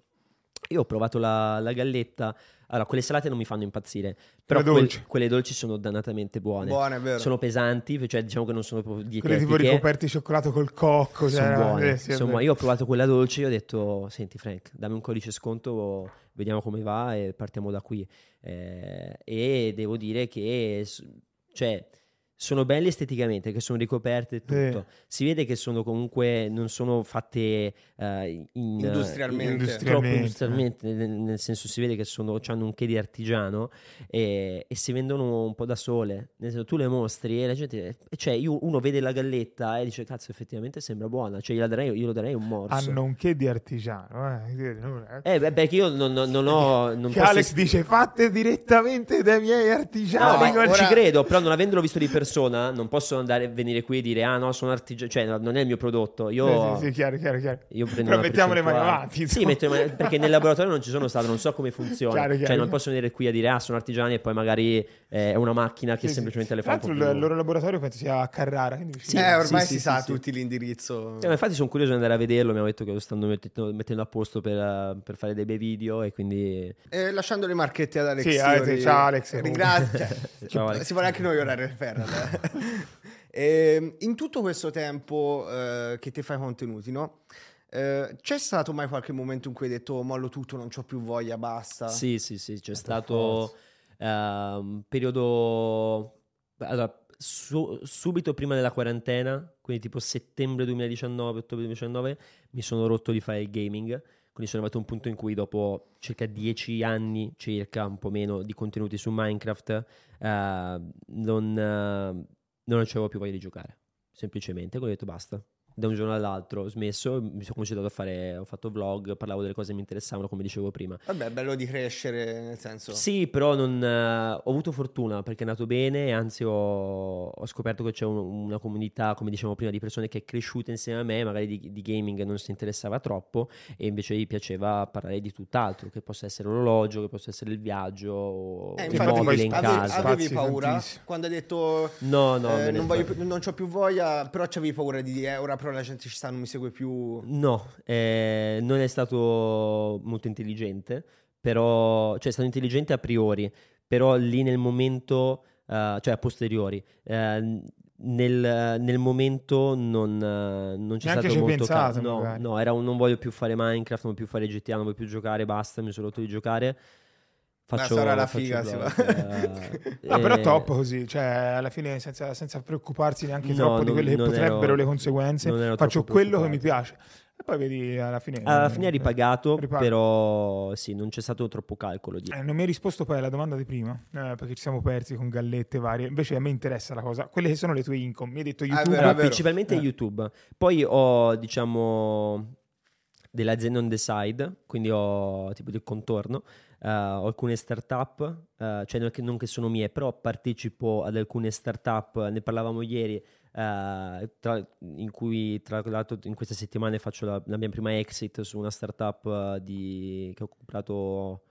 io ho provato la, la galletta allora quelle salate non mi fanno impazzire però Quelle quel- dolci. quelle dolci sono dannatamente buone Buono, è vero. sono pesanti cioè diciamo che non sono proprio Quelle dietetiche tipo ricoperti di cioccolato col cocco. sono cioè, buone. eh, sì, Insomma, io ho provato quella dolce e ho detto: Senti, Frank, dammi un codice sconto, vediamo come va e partiamo da qui. Eh, e devo dire che cioè, sono belle esteticamente, che sono ricoperte e tutto. Si vede che sono comunque non sono fatte eh, in, Industrialmente. in- Industrialmente. troppo industrialmente, nel, nel senso si vede che sono, hanno un che di artigiano e, e si vendono un po' da sole. Nel senso, tu le mostri e la gente, cioè, io- uno vede la galletta e dice: Cazzo, effettivamente sembra buona. Cioè, io, la darei, io lo darei un morso. Hanno un che di artigiano. Eh. Eh, beh, perché io non, non- non ho. Non Che posso Alex dice fatte direttamente dai miei No, artigiani. ma ora- ci credo, però non avendolo visto di persona, non posso andare venire qui e dire: Ah, no, sono artigiano. Cioè, no, non è il mio prodotto. Io. Sì, sì, sì, chiaro, chiaro, chiaro. Io prendo Però mettiamo le mani avanti. Sì, insomma. metto le mani- perché nel laboratorio non ci sono stato, non so come funziona. Chiaro, chiaro, cioè, non posso venire qui a dire ah, sono artigiani e poi magari eh, è una macchina che Sì, sì. semplicemente le Tra fa un po' l'altro più. il loro laboratorio penso sia a Carrara. vicino. eh, ormai sì, si sì, sa sì, sì. tutti l'indirizzo. Eh, ma infatti sono curioso di andare a vederlo, mi hanno detto che lo stanno mettendo, mettendo a posto per, per fare dei bei video e quindi... Eh, lasciando le marchette ad Alex Sì. Alex, ciao, Alex. Ringrazio. cioè, Ciao, Alex. Si vuole anche noi ora referral. eh. Ehm, in tutto questo tempo eh, che ti fai contenuti, no? Eh, c'è stato mai qualche momento in cui hai detto "Oh, mollo tutto, non ho più voglia, basta? Sì, sì, sì, c'è stato eh, un periodo... Allora, su- subito prima della quarantena, quindi tipo settembre 2019, ottobre 2019, mi sono rotto di fare il gaming. Quindi sono arrivato a un punto in cui dopo circa dieci anni, circa un po' meno, di contenuti su Minecraft, eh, non, eh, non avevo più voglia di giocare. Semplicemente, quindi ho detto basta. Da un giorno all'altro ho smesso, mi sono cominciato a fare, ho fatto vlog, parlavo delle cose che mi interessavano, come dicevo prima. Vabbè, è bello di crescere, nel senso... Sì, però non, eh, ho avuto fortuna perché è nato bene anzi ho, ho scoperto che c'è un- una comunità, come dicevamo prima, di persone che è cresciuta insieme a me, magari di, di gaming non si interessava troppo e invece gli piaceva parlare di tutt'altro, che possa essere l'orologio, che possa essere il viaggio Eh, il infatti, mobile in avevi, casa. avevi paura tantissimo. quando hai detto No, no, eh, non, voglio non ho più voglia, però c'avevi paura di dire, eh, ora però la gente ci sta, non mi segue più. No, eh, non è stato molto intelligente, però, cioè è stato intelligente a priori, però lì nel momento, eh, cioè a posteriori, eh, nel, nel momento non, eh, non c'è Neanche stato molto pensato, ca- no, no, era un non voglio più fare Minecraft, non voglio più fare GTA, non voglio più giocare, basta, mi sono rotto di giocare. Faccio, sarà la faccio figa, si va. eh, Ah, però eh, top così, cioè alla fine senza, senza preoccuparsi neanche No, troppo di non- quelle che potrebbero ero- le conseguenze, faccio quello che mi piace. E poi vedi alla fine... Alla fine è ripagato, Ripaga. però sì, non c'è stato troppo calcolo. Eh, non mi hai risposto poi alla domanda di prima, eh, perché ci siamo persi con gallette varie. Invece a me interessa la cosa. Quelle che sono le tue income. Mi hai detto Ah, YouTube. vero, Allora, principalmente Eh. YouTube. Poi ho, diciamo, delle aziende on the side, quindi ho tipo del contorno. Ho alcune startup, eh, cioè non che, sono mie, però partecipo ad alcune startup, ne parlavamo ieri, eh, tra- in cui tra l'altro in queste settimane faccio la, la mia prima exit su una startup di- che ho comprato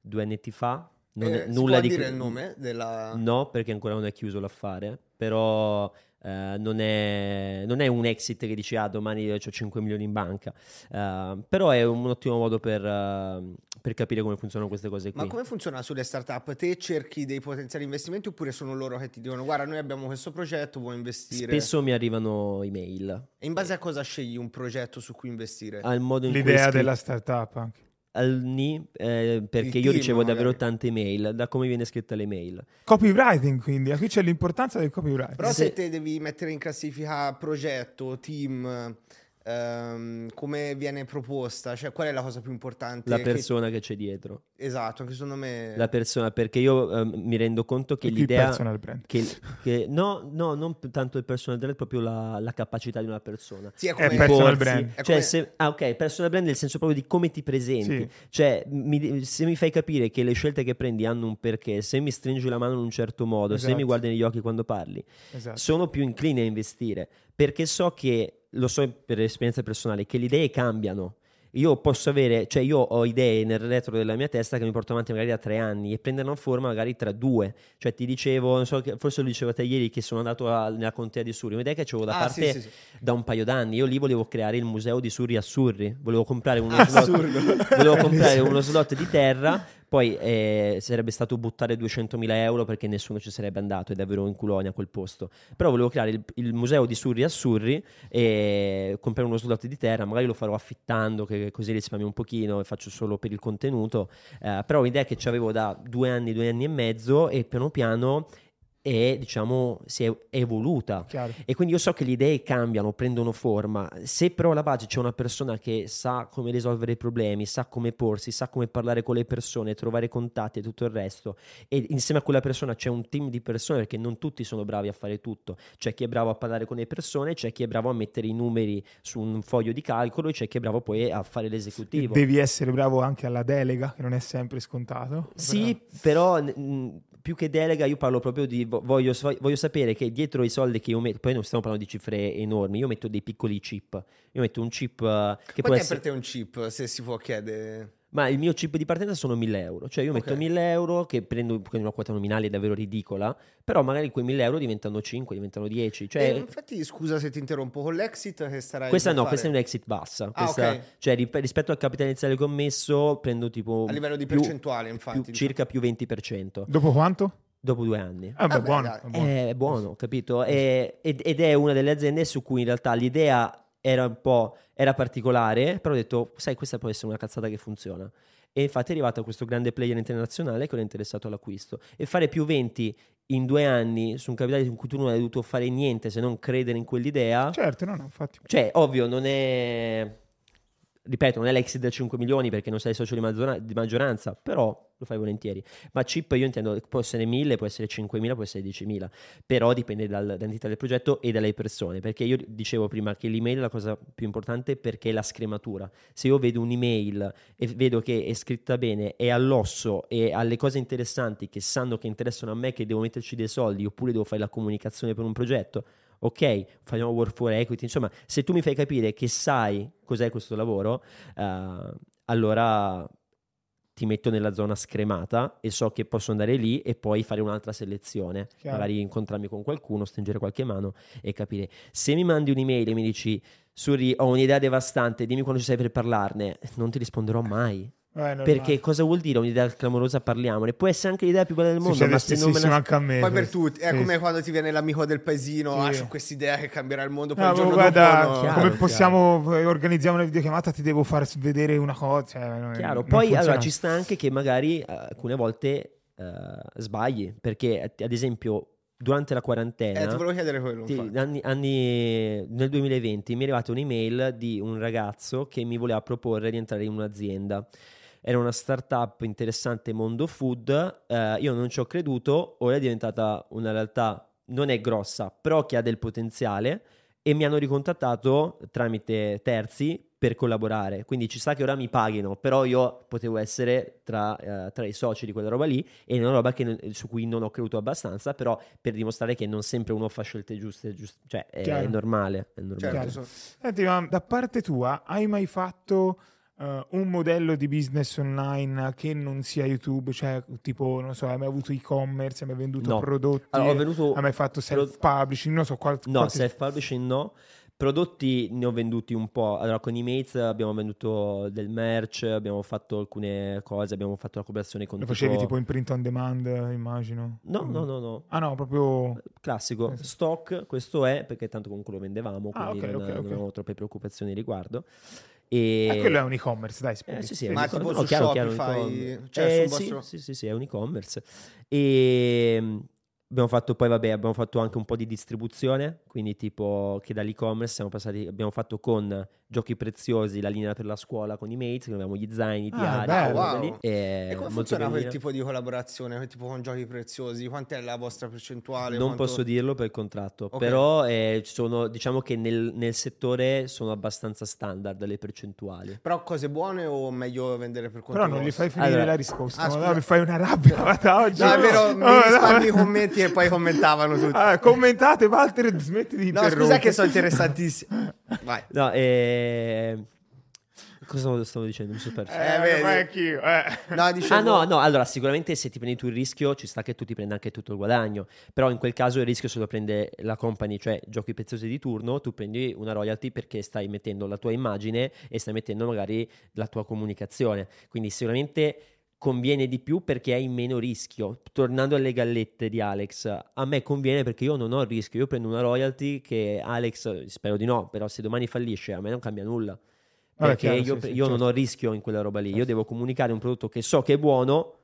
due anni fa. Non Eh, è- si nulla può di dire il nome della... No, perché ancora non è chiuso l'affare, però eh, non, è, non è un exit che dici ah domani ho 5 milioni in banca, Eh, però è un ottimo modo per, eh, per capire come funzionano queste cose qui. Ma come funziona sulle startup? Te cerchi dei potenziali investimenti oppure sono loro che ti dicono guarda noi abbiamo questo progetto, vuoi investire? Spesso mi arrivano email E in base a cosa scegli un progetto su cui investire? al modo in cui L'idea è scritto- della startup anche. Al ni, eh, perché Il io team, ricevo davvero magari. tante email, da come viene scritta l'email. Copywriting, quindi. Qui c'è l'importanza del copywriting. Però Se- se te devi mettere in classifica progetto, team, ehm, come viene proposta, cioè qual è la cosa più importante? La che- persona che c'è dietro, Esatto, anche secondo me... la persona, perché io ehm, mi rendo conto che E qui il l'idea... personal brand. Che, che- no, no, non tanto il personal brand, proprio la, la capacità di una persona. Sì, è È come... Eh, personal Porsi- brand. È Cioè, come- se, ah, ok, personal brand nel senso proprio di come ti presenti. Sì. Cioè, mi- se mi fai capire che le scelte che prendi hanno un perché, se mi stringi la mano in un certo modo, se mi Esatto. guardi negli occhi quando parli, Esatto. sono più incline a investire perché so che, lo so per esperienza personale, che le idee cambiano. Io posso avere, cioè io ho idee nel retro della mia testa che mi portano avanti magari da tre anni e prenderanno forma magari tra due. Cioè ti dicevo, non so, che- forse lo dicevo a te ieri che sono andato a- nella contea di Surri, un'idea che avevo da Ah, parte sì, sì, sì. da un paio d'anni. Io lì volevo creare il museo di Surri a Surri, volevo comprare uno Assurdo. slot, volevo comprare uno slot di terra, poi eh, sarebbe stato buttare 200.000 euro perché nessuno ci sarebbe andato, è davvero in culonia quel posto. Però volevo creare il, il museo di Surri a Surri e comprare uno slot di terra, magari lo farò affittando, che così risparmio un pochino e faccio solo per il contenuto. Eh, però l'idea che avevo da due anni, due anni e mezzo e piano piano è, diciamo, si è evoluta. Chiaro. E quindi io so che le idee cambiano, prendono forma. Se però alla base c'è una persona che sa come risolvere i problemi, sa come porsi, sa come parlare con le persone, trovare contatti e tutto il resto, e insieme a quella persona c'è un team di persone, perché non tutti sono bravi a fare tutto. C'è chi è bravo a parlare con le persone, c'è chi è bravo a mettere i numeri su un foglio di calcolo e c'è chi è bravo poi a fare l'esecutivo. Devi essere bravo anche alla delega, che non è sempre scontato. Sì, però più che delega io parlo proprio di vo- voglio, voglio sapere che dietro i soldi che io metto, poi non stiamo parlando di cifre enormi, io metto dei piccoli chip, io metto un chip eh, che può Quanto è essere... per te un chip, se si può chiedere? Ma il mio chip di partenza sono 1000 euro, cioè io metto Ok. 1000 euro che prendo con una quota nominale davvero ridicola, però magari quei 1000 euro diventano 5, diventano 10, cioè... Eh, infatti, scusa se ti interrompo, con l'exit che starai Questa no, fare? questa è un exit bassa. Ah, Questa- ok. Cioè, ri- rispetto al capitale iniziale commesso, prendo tipo. A livello di più- percentuale, infatti. più- diciamo. circa più 20% Dopo quanto? dopo due anni. Ah, beh, buono. è buono. È buono, capito? E- ed, ed è una delle aziende su cui in realtà l'idea era un po' era particolare, però ho detto, sai, questa può essere una cazzata che funziona. E infatti è arrivato questo grande player internazionale che era interessato all'acquisto. E fare più 20 in due anni su un capitale in cui tu non hai dovuto fare niente se non credere in quell'idea, Certo, no, no, infatti. cioè, ovvio, non è. Ripeto, non è l'exit da 5 milioni perché non sei socio di, maggiora- di maggioranza, però lo fai volentieri. Ma chip io intendo, può essere 1000, può essere 5000, può essere 10.000, però dipende dal- dall'entità del progetto e dalle persone. Perché io dicevo prima che l'email è la cosa più importante perché è la scrematura. Se io vedo un'email e vedo che è scritta bene, è all'osso e ha le cose interessanti che sanno che interessano a me, che devo metterci dei soldi oppure devo fare la comunicazione per un progetto, ok, facciamo work for equity, insomma, se tu mi fai capire che sai cos'è questo lavoro, eh, allora ti metto nella zona scremata e so che posso andare lì e poi fare un'altra selezione, Chiaro. magari incontrarmi con qualcuno, stringere qualche mano e capire. Se mi mandi un'email e mi dici, Suri, ho un'idea devastante, dimmi quando ci sei per parlarne, non ti risponderò mai. Eh. Perché cosa vuol dire un'idea clamorosa? Parliamone. Può essere anche l'idea più bella del mondo, Succede ma se non me la... anche a me. Poi per tutti, è Sì. come quando ti viene l'amico del paesino, Sì. ah, c'ho quest'idea che cambierà il mondo, poi No, il giorno guarda, dopo no. Chiaro, come chiaro. possiamo eh, organizzare una videochiamata? Ti devo far vedere una cosa. cioè, non- Chiaro, non poi funziona. allora ci sta anche che magari eh, alcune volte eh, sbagli, perché ad esempio durante la quarantena, Eh, ti volevo chiedere quello. ti- anni- anni- nel 2020 mi è arrivata un'email di un ragazzo che mi voleva proporre di entrare in un'azienda. Era una startup interessante mondo food, eh, io non ci ho creduto, ora è diventata una realtà, non è grossa, però che ha del potenziale e mi hanno ricontattato tramite terzi per collaborare. Quindi ci sta che ora mi paghino, però io potevo essere tra, eh, tra i soci di quella roba lì e è una roba che su cui non ho creduto abbastanza, però per dimostrare che non sempre uno fa scelte giuste, giuste- cioè è, Chiaro. normale. È normale. Certo, Senti, ma da parte tua hai mai fatto eh, un modello di business online che non sia YouTube? Cioè, tipo, non so, hai mai avuto e-commerce, hai mai venduto No. prodotti? Allora, venuto- Hai mai fatto self-publishing? Non so, qual- No, qualsiasi- self-publishing no. Prodotti ne ho venduti un po'. Allora, con i mates abbiamo venduto del merch, abbiamo fatto alcune cose, abbiamo fatto la collaborazione con Lo facevi tipo in print on demand, immagino? No, Mm. no, no, no. Ah no, proprio... Classico, sì. stock, questo è perché tanto comunque lo vendevamo, Ah, quindi ok, non, ok, non ok. avevamo troppe preoccupazioni riguardo. E... Eh, quello è un e-commerce, dai. Eh, sì, sì, è Ma un tipo no, su chiaro, chiaro, Shopify, e-com- cioè Eh, sul sì, vostro- sì, sì, sì, è un e-commerce. E mm, abbiamo fatto poi, vabbè, abbiamo fatto anche un po' di distribuzione, quindi tipo che dall'e-commerce siamo passati, abbiamo fatto con Giochi Preziosi la linea per la scuola con i mates, che avevamo gli zaini, i Ah, diari, Wow. lì, e E come funziona quel tipo di collaborazione, quel tipo con giochi preziosi? Quant'è la vostra percentuale? Non Quanto- posso dirlo per contratto, Ok. però eh, sono, diciamo che nel, nel settore sono abbastanza standard le percentuali. Però cose buone o meglio vendere per conto Però non gli fai finire Allora- la risposta. Ah, ma no, mi fai una rabbia guarda, oggi. No, è vero, mi no. risparmi i commenti e poi commentavano tutti. Ah, commentate, Walter, smetti di No, interrompere. scusa che sono interessantissimi. Vai. No, eh... cosa stavo, dicendo? Mi sono perso. Eh, Eh, vedi. eh. No, dicevo... Ah no, no, allora sicuramente se ti prendi tu il rischio ci sta che tu ti prenda anche tutto il guadagno, però in quel caso il rischio se lo prende la company, cioè giochi preziosi di turno, tu prendi una royalty perché stai mettendo la tua immagine e stai mettendo magari la tua comunicazione, quindi sicuramente conviene di più perché hai meno rischio. Tornando alle gallette di Alex, a me conviene perché io non ho il rischio, io prendo una royalty che Alex, spero di no, però se domani fallisce a me non cambia nulla. Perché chiaro, io, sì, sì, io non certo. ho rischio in quella roba lì. Io devo comunicare un prodotto che so che è buono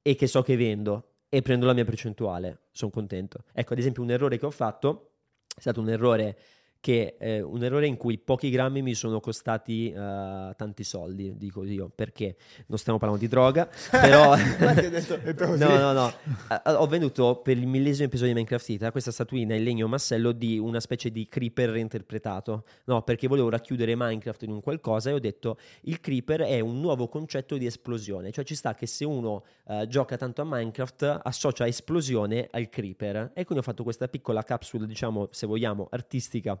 e che so che vendo e prendo la mia percentuale. Sono contento. Ecco, ad esempio, un errore che ho fatto è stato un errore che eh, un errore in cui pochi grammi mi sono costati eh, tanti soldi, dico io, perché non stiamo parlando di droga, però detto-. No, no, no. Ho venduto per il millesimo episodio di Minecraft Ita questa statuina in legno massello di una specie di creeper reinterpretato. No, perché volevo racchiudere Minecraft in un qualcosa e ho detto il creeper è un nuovo concetto di esplosione. Cioè ci sta che se uno eh, gioca tanto a Minecraft associa esplosione al creeper. E quindi ho fatto questa piccola capsule, diciamo, se vogliamo, artistica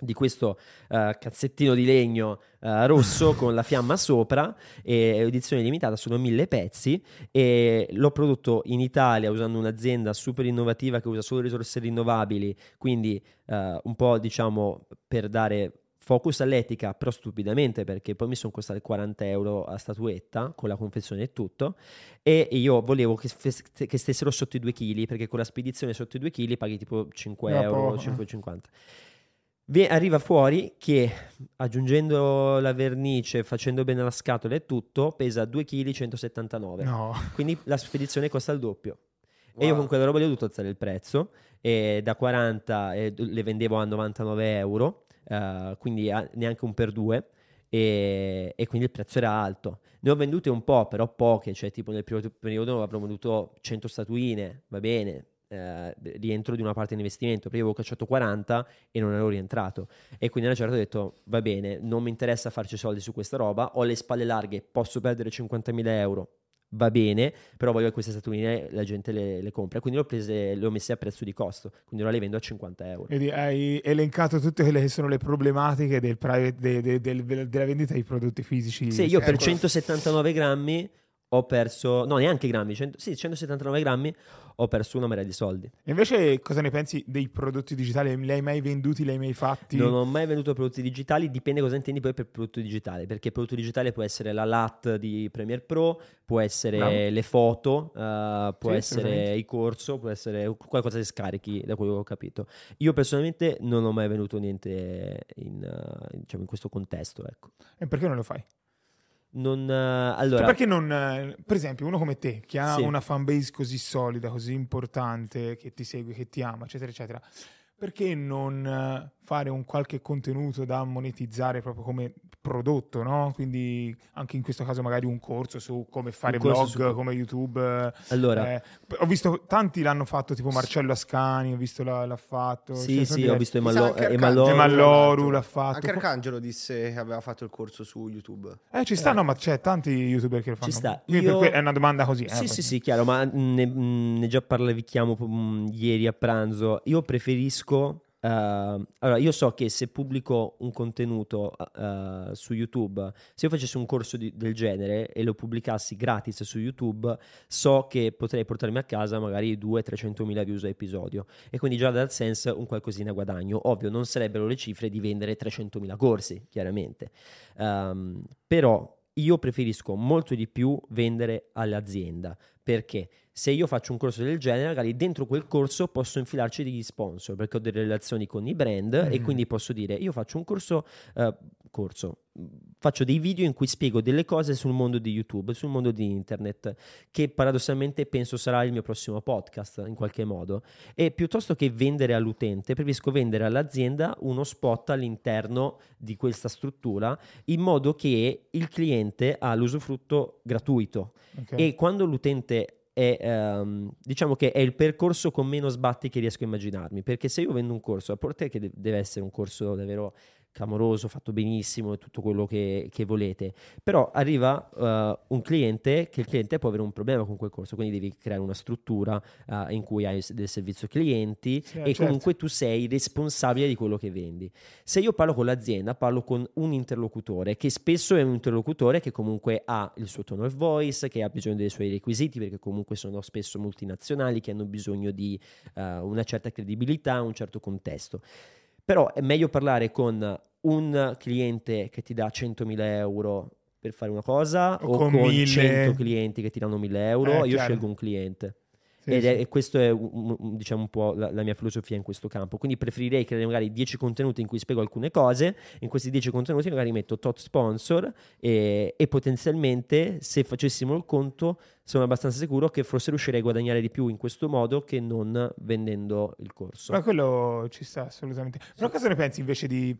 di questo eh, cazzettino di legno eh, rosso con la fiamma sopra e edizione limitata sono mille pezzi e l'ho prodotto in Italia usando un'azienda super innovativa che usa solo risorse rinnovabili quindi eh, un po' diciamo per dare focus all'etica però stupidamente perché poi mi sono costate 40 euro a statuetta con la confezione e tutto e io volevo che, fes- che stessero sotto i 2 kg perché con la spedizione sotto i 2 kg paghi tipo 5 No, euro eh. 5,50 Vi- arriva fuori che aggiungendo la vernice, facendo bene la scatola e tutto, pesa 2 kg 179. No. Quindi la spedizione costa il doppio. E io Wow. con quella roba lì ho dovuto alzare il prezzo. E da 40 eh, le vendevo a 99 euro, eh, quindi a- neanche un per due. E, e quindi il prezzo era alto. Ne ho vendute un po', però poche, cioè tipo nel primo periodo avrò venduto 100 statuine, va bene, eh, rientro di una parte di investimento, perché avevo cacciato 40 e non ero rientrato. E quindi a una certa ho detto, va bene, non mi interessa farci soldi su questa roba, ho le spalle larghe, posso perdere 50.000 euro, va bene, però voglio che queste statuine la gente le, le compra. Quindi le ho, prese, le ho messe a prezzo di costo, quindi ora le vendo a 50 euro. Vedi, hai elencato tutte quelle che sono le problematiche del private- de- de- del- della vendita di prodotti fisici. Sì, io per Ecco. 179 grammi ho perso, no neanche grammi, 100 sì, 179 grammi, ho perso una marea di soldi. E invece cosa ne pensi dei prodotti digitali? Li hai mai venduti? Li hai mai fatti? Non ho mai venduto prodotti digitali, dipende cosa intendi poi per prodotto digitale, perché prodotto digitale può essere la LAT di Premiere Pro, può essere Bravo. le foto, eh, può Sì, essere il corso, può essere qualcosa che scarichi, da quello che ho capito. Io personalmente non ho mai venduto niente in, eh, diciamo, in questo contesto, ecco. E perché non lo fai? Non, eh, allora, perché non, eh, per esempio, uno come te, che ha Sì. una fanbase così solida, così importante, che ti segue, che ti ama, eccetera, eccetera, perché non eh, fare un qualche contenuto da monetizzare proprio come prodotto, no? Quindi anche in questo caso magari un corso su come fare vlog, su- come YouTube. eh, allora eh, ho visto tanti l'hanno fatto, tipo Marcello Ascani, ho visto l'ha, l'ha fatto. sì, cioè, sì, ho visto eh. Emalloru. Emalloru l'ha fatto. Anche Arcangelo disse che aveva fatto il corso su YouTube. Eh, ci sta, no, ma c'è tanti youtuber che lo fanno. Ci sta. Io- que- è una domanda così. eh, Sì, poi. sì, sì, chiaro, ma ne, ne già parlaviamo mm, ieri a pranzo. Io preferisco. Eh, allora, io so che se pubblico un contenuto eh, su YouTube, se io facessi un corso di- del genere e lo pubblicassi gratis su YouTube, so che potrei portarmi a casa magari 200-300 mila views a episodio e quindi già da AdSense un qualcosina guadagno. Ovvio, non sarebbero le cifre di vendere 300 mila corsi, chiaramente. Ehm, però io preferisco molto di più vendere all'azienda perché se io faccio un corso del genere, magari dentro quel corso posso infilarci degli sponsor perché ho delle relazioni con i brand e Mm. quindi posso dire io faccio un corso, eh, corso, faccio dei video in cui spiego delle cose sul mondo di YouTube, sul mondo di internet, che paradossalmente penso sarà il mio prossimo podcast in qualche modo. E piuttosto che vendere all'utente, preferisco vendere all'azienda uno spot all'interno di questa struttura in modo che il cliente ha l'usufrutto gratuito. Ok. E quando l'utente è, ehm, diciamo che è il percorso con meno sbatti che riesco a immaginarmi, perché se io vendo un corso, a parte che de- deve essere un corso davvero clamoroso, fatto benissimo e tutto quello che, che volete, però arriva eh, un cliente che il cliente può avere un problema con quel corso, quindi devi creare una struttura eh, in cui hai del servizio clienti Sì, e certo. comunque tu sei responsabile di quello che vendi. Se io parlo con l'azienda, parlo con un interlocutore che spesso è un interlocutore che comunque ha il suo tono of voice, che ha bisogno dei suoi requisiti, perché comunque sono spesso multinazionali che hanno bisogno di eh, una certa credibilità, un certo contesto. Però è meglio parlare con un cliente che ti dà 100.000 euro per fare una cosa O o, con con, mille. 100 clienti che ti danno 1.000 euro. Eh, Io chiaro. scelgo un cliente. Ed è, e questo è diciamo un po' la, la mia filosofia in questo campo. Quindi preferirei creare magari 10 contenuti in cui spiego alcune cose. In questi 10 contenuti magari metto tot sponsor e, e potenzialmente, se facessimo il conto, sono abbastanza sicuro che forse riuscirei a guadagnare di più in questo modo che non vendendo il corso. Ma quello ci sta assolutamente. Però cosa ne pensi invece di...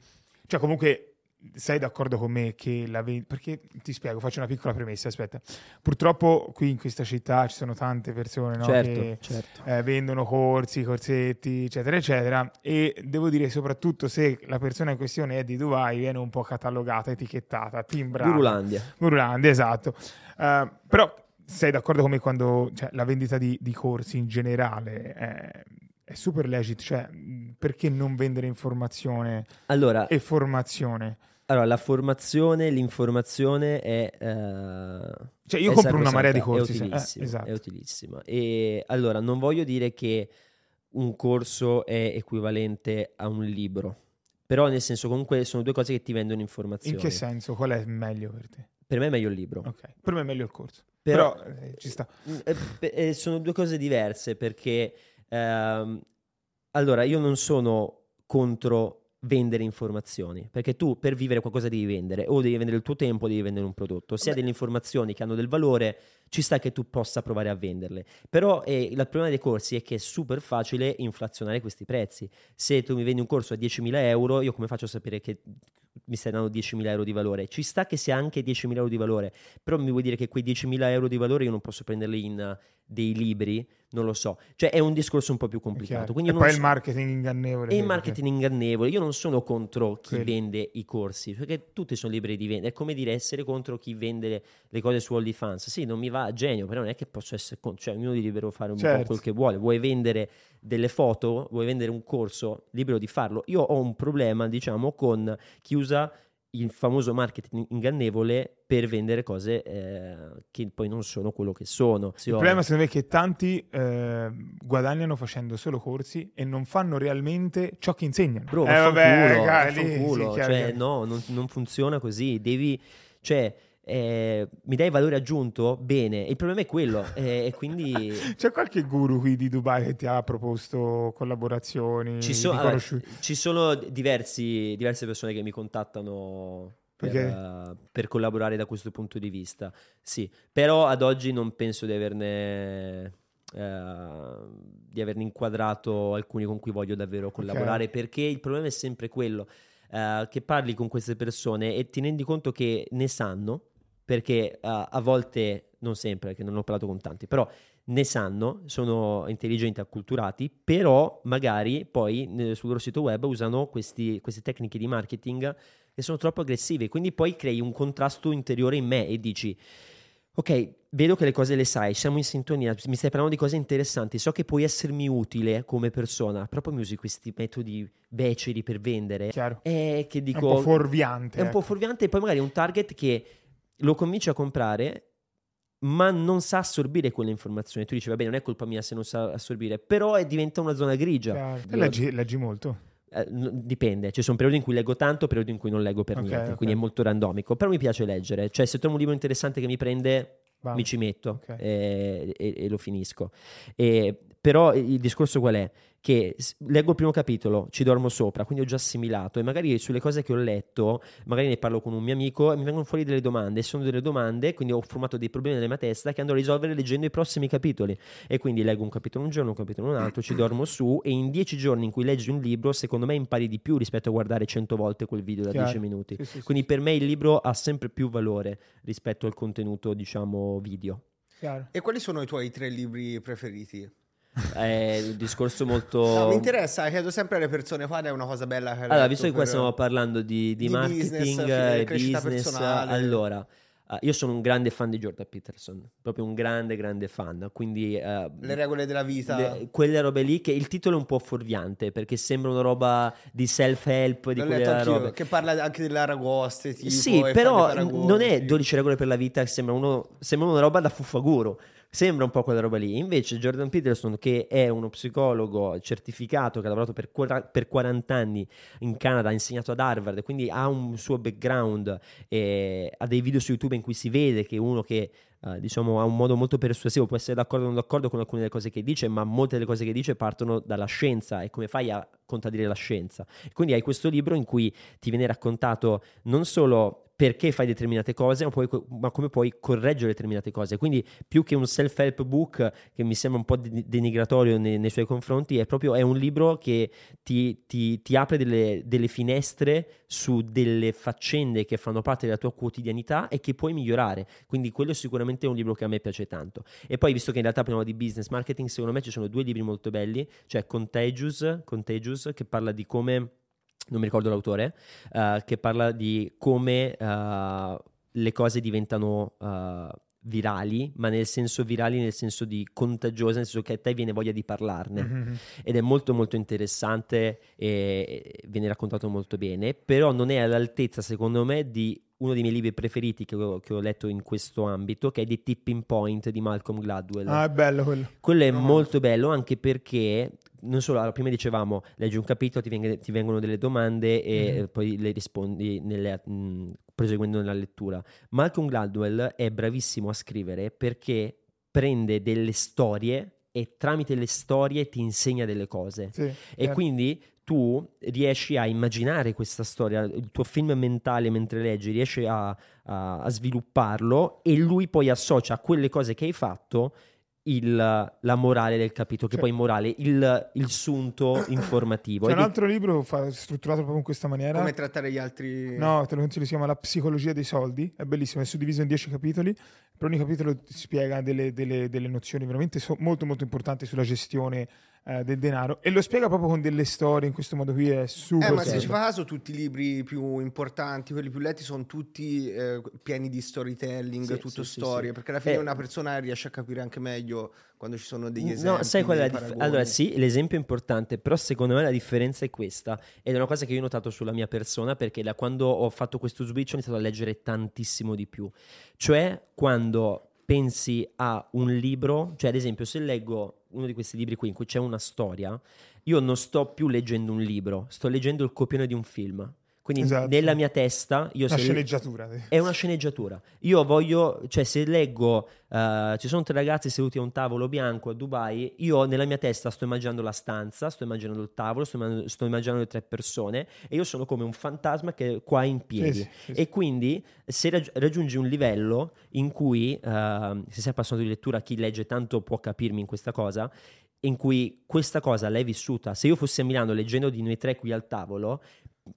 Cioè comunque sei d'accordo con me che la ven- Perché ti spiego, faccio una piccola premessa, aspetta. Purtroppo qui in questa città ci sono tante persone no, certo, che certo. eh, vendono corsi, corsetti, eccetera, eccetera. E devo dire soprattutto se la persona in questione è di Dubai, viene un po' catalogata, etichettata, timbrata. Gurulandia. Gurulandia, esatto. Eh, però sei d'accordo con me quando cioè, la vendita di, di corsi in generale è, è super legit, cioè perché non vendere informazione Allora, e formazione? allora, la formazione, l'informazione è... eh, Cioè io compro una marea di corsi, È sì, eh, utilissima, esatto. è utilissima. E allora, non voglio dire che un corso è equivalente a un libro, però nel senso comunque sono due cose che ti vendono informazioni. In che senso? Qual è meglio per te? Per me è meglio il libro. Ok, per me è meglio il corso. Però, Però, eh, ci sta. Eh, eh, sono due cose diverse perché ehm, allora io non sono contro vendere informazioni perché tu per vivere qualcosa devi vendere o devi vendere il tuo tempo o devi vendere un prodotto. Se hai delle informazioni che hanno del valore ci sta che tu possa provare a venderle. Però eh, il problema dei corsi è che è super facile inflazionare questi prezzi. Se tu mi vendi un corso a 10.000 euro io come faccio a sapere che mi stai dando 10.000 euro di valore ci sta che sia anche 10.000 euro di valore però mi vuoi dire che quei 10.000 euro di valore io non posso prenderli in eh, dei libri? Non lo so. Cioè è un discorso un po' più complicato. Quindi poi non il so- marketing ingannevole. e il che- marketing ingannevole. Io non sono contro chi Quello. vende i corsi, perché tutti sono liberi di vendere. È come dire essere contro chi vende le cose su OnlyFans. Sì, non mi va a genio, però non è che posso essere contro. Cioè, ognuno è libero di fare un po' Certo. quel che vuole. Vuoi vendere delle foto, vuoi vendere un corso, libero di farlo. Io ho un problema, diciamo, con chi usa il famoso marketing ingannevole per vendere cose eh, che poi non sono quello che sono. Il problema secondo me è che tanti eh, guadagnano facendo solo corsi e non fanno realmente ciò che insegnano. Bro, eh, vabbè, raga, lì, vaffanculo. sì, chiaro, cioè, chiaro. no, non, non funziona così. Devi, cioè, eh, mi dai valore aggiunto? Bene. Il problema è quello. eh, e quindi C'è qualche guru qui di Dubai che ti ha proposto collaborazioni? ci, so- allora, ci sono diversi- diverse persone che mi contattano. Per, Ok. eh, per collaborare da questo punto di vista, sì, però ad oggi non penso di averne, eh, di averne inquadrato alcuni con cui voglio davvero collaborare perché il problema è sempre quello eh, che parli con queste persone e ti rendi conto che ne sanno perché eh, a volte, non sempre, perché non ho parlato con tanti, però ne sanno, sono intelligenti, acculturati, però magari poi eh, sul loro sito web usano questi- queste tecniche di marketing che sono troppo aggressive, quindi poi crei un contrasto interiore in me e dici ok, vedo che le cose le sai, siamo in sintonia, mi stai parlando di cose interessanti, so che puoi essermi utile come persona, però poi mi usi questi metodi beceri per vendere, Chiaro. e che È dico... un po' fuorviante. È un po' ecco. fuorviante e poi magari è un target che lo convince a comprare ma non sa assorbire quelle informazioni. Tu dici, va bene, non è colpa mia se non sa assorbire, però è- diventa una zona grigia. Io- leggi, leggi molto. eh, dipende, ci sono periodi in cui leggo tanto, periodi in cui non leggo per Ok, niente, ok. quindi è molto randomico. Però mi piace leggere, cioè se trovo un libro interessante che mi prende, Va. mi ci metto Ok. e, e- e lo finisco. E- però il discorso qual è? Che leggo il primo capitolo, ci dormo sopra, quindi ho già assimilato e magari sulle cose che ho letto, magari ne parlo con un mio amico e mi vengono fuori delle domande, sono delle domande, quindi ho formato dei problemi nella mia testa che andrò a risolvere leggendo i prossimi capitoli e quindi leggo un capitolo un giorno, un capitolo un altro, ci dormo su e in dieci giorni in cui leggi un libro, secondo me impari di più rispetto a guardare cento volte quel video da Chiaro. 10 minuti. Sì, sì, sì. Quindi per me il libro ha sempre più valore rispetto al contenuto, diciamo, video. Chiaro. E quali sono i tuoi tre libri preferiti? È un discorso molto... No, mi interessa, chiedo sempre alle persone quale è una cosa bella che Allora, visto che qua per- stiamo parlando di, di di marketing business, e crescita business, personale. allora, eh, io sono un grande fan di Jordan Peterson, proprio un grande, grande fan. Quindi eh, Le regole della vita. le- quelle robe lì, che il titolo è un po' fuorviante perché sembra una roba di self-help, di quelle robe. che parla anche dell'aragoste, tipo, Sì, però non è sì. 12 regole per la vita, sembra, uno, sembra una roba da fuffaguro. Sembra un po' quella roba lì. Invece Jordan Peterson, che è uno psicologo certificato, che ha lavorato per, quara- per 40 anni in Canada, ha insegnato ad Harvard, quindi ha un suo background, e ha dei video su YouTube in cui si vede che uno che eh, diciamo ha un modo molto persuasivo, può essere d'accordo o non d'accordo con alcune delle cose che dice, ma molte delle cose che dice partono dalla scienza e come fai a contraddire la scienza? Quindi hai questo libro in cui ti viene raccontato non solo perché fai determinate cose, ma, poi- ma come puoi correggere determinate cose. Quindi più che un self-help book che mi sembra un po' de- denigratorio nei, nei suoi confronti, è proprio è un libro che ti, ti- ti apre delle, delle finestre su delle faccende che fanno parte della tua quotidianità e che puoi migliorare. Quindi quello sicuramente è un libro che a me piace tanto. E poi, visto che in realtà parliamo di business marketing, secondo me ci sono due libri molto belli, cioè Contagious, Contagious che parla di come non mi ricordo l'autore, eh, che parla di come eh, le cose diventano eh, virali, ma nel senso virali, nel senso di contagiose, nel senso che a te viene voglia di parlarne. Mhm. Ed è molto molto interessante e e viene raccontato molto bene, però non è all'altezza, secondo me, di uno dei miei libri preferiti che ho, che ho letto in questo ambito, che è The Tipping Point di Malcolm Gladwell. Ah, è bello quello. Quello è No. molto bello anche perché non solo, allora, prima dicevamo, leggi un capitolo, ti, veng- ti vengono delle domande e eh, poi le rispondi nelle- mh, proseguendo nella lettura. Malcolm Gladwell è bravissimo a scrivere perché prende delle storie e tramite le storie ti insegna delle cose. Sì, E certo. quindi tu riesci a immaginare questa storia, il tuo film mentale mentre leggi, riesci a, a- a svilupparlo e lui poi associa a quelle cose che hai fatto il- la morale del capitolo, che Cioè- poi morale, il, il sunto informativo. C'è un altro libro fa- strutturato proprio in questa maniera. Come trattare gli altri... No, te lo consiglio, si chiama La psicologia dei soldi, è bellissimo, è suddiviso in 10 capitoli, per ogni capitolo ti spiega delle, delle- delle nozioni veramente so- molto molto importanti sulla gestione eh, del denaro e lo spiega proprio con delle storie in questo modo qui è super Eh, ma se ci fa caso, tutti i libri più importanti, quelli più letti, sono tutti eh, pieni di storytelling, Sì, tutto sì, storie. sì. Perché alla fine Eh, una persona riesce a capire anche meglio quando ci sono degli esempi. No, sai qual è la dif-. Allora, sì, l'esempio è importante, però secondo me la differenza è questa. Ed è una cosa che io ho notato sulla mia persona, perché da quando ho fatto questo switch ho iniziato a leggere tantissimo di più. Cioè, quando pensi a un libro, cioè ad esempio se leggo uno di questi libri qui in cui c'è una storia, io non sto più leggendo un libro, sto leggendo il copione di un film. Quindi Esatto. nella mia testa io Una se- sceneggiatura. sì. è una sceneggiatura. Io voglio, cioè, se leggo, eh, ci sono tre ragazzi seduti a un tavolo bianco a Dubai, io nella mia testa sto immaginando la stanza, sto immaginando il tavolo, sto, imma- sto immaginando le tre persone e io sono come un fantasma che è qua in piedi. Sì, sì, sì. E quindi se raggi- raggiungi un livello in cui, eh, se sei appassionato di lettura, chi legge tanto può capirmi in questa cosa, in cui questa cosa l'hai vissuta. Se io fossi a Milano leggendo di noi tre qui al tavolo,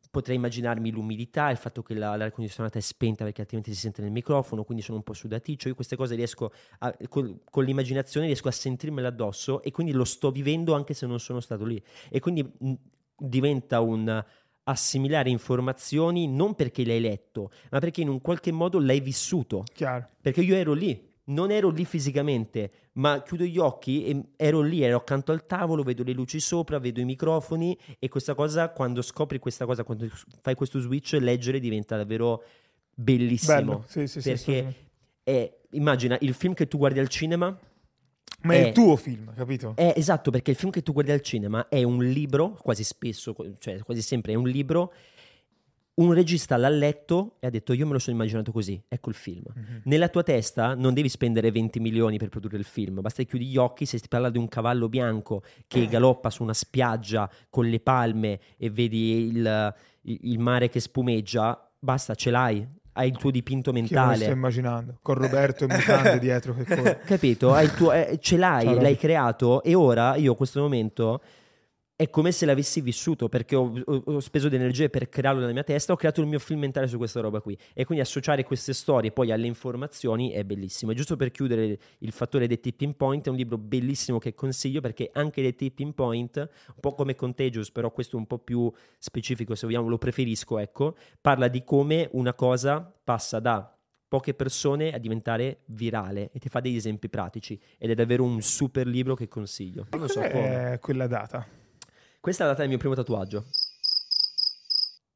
potrei immaginarmi l'umidità, il fatto che la- l'aria condizionata è spenta perché altrimenti si sente nel microfono, quindi sono un po' sudaticcio. Io queste cose riesco a, col- con l'immaginazione riesco a sentirmele addosso e quindi lo sto vivendo anche se non sono stato lì. E quindi mh, diventa un assimilare informazioni non perché le hai letto, ma perché in un qualche modo l'hai vissuto. Chiaro. Perché io ero lì, non ero lì fisicamente, ma chiudo gli occhi e ero lì, ero accanto al tavolo, vedo le luci sopra, vedo i microfoni e questa cosa, quando scopri questa cosa, quando fai questo switch, leggere diventa davvero bellissimo. Bello. Sì, sì, sì, perché assolutamente. è, immagina il film che tu guardi al cinema. Ma è è- il tuo film, capito? È esatto, perché il film che tu guardi al cinema è un libro, quasi spesso, cioè quasi sempre è un libro. Un regista l'ha letto e ha detto: Io me lo sono immaginato così, ecco il film. Mhm. Nella tua testa non devi spendere 20 milioni per produrre il film, basta che chiudi gli occhi. Se ti parla di un cavallo bianco Eh. che galoppa su una spiaggia con le palme e vedi il, il- mare che spumeggia, basta, ce l'hai. Hai il tuo dipinto Che io me lo mentale. sto immaginando. Con Roberto e Mutande dietro che. Capito? Hai il tuo- eh, ce l'hai, Ciao, l'hai creato e ora io in questo momento è come se l'avessi vissuto perché ho, ho- ho speso di energie per crearlo nella mia testa, ho creato il mio film mentale su questa roba qui e quindi associare queste storie poi alle informazioni è bellissimo. E giusto per chiudere il fattore dei tipping point, è un libro bellissimo che consiglio perché anche dei tipping point, un po' come Contagious, però questo è un po' più specifico se vogliamo, lo preferisco, ecco, parla di come una cosa passa da poche persone a diventare virale e ti fa degli esempi pratici ed è davvero un super libro che consiglio. Non so come. quella data? Questa è la data del mio primo tatuaggio.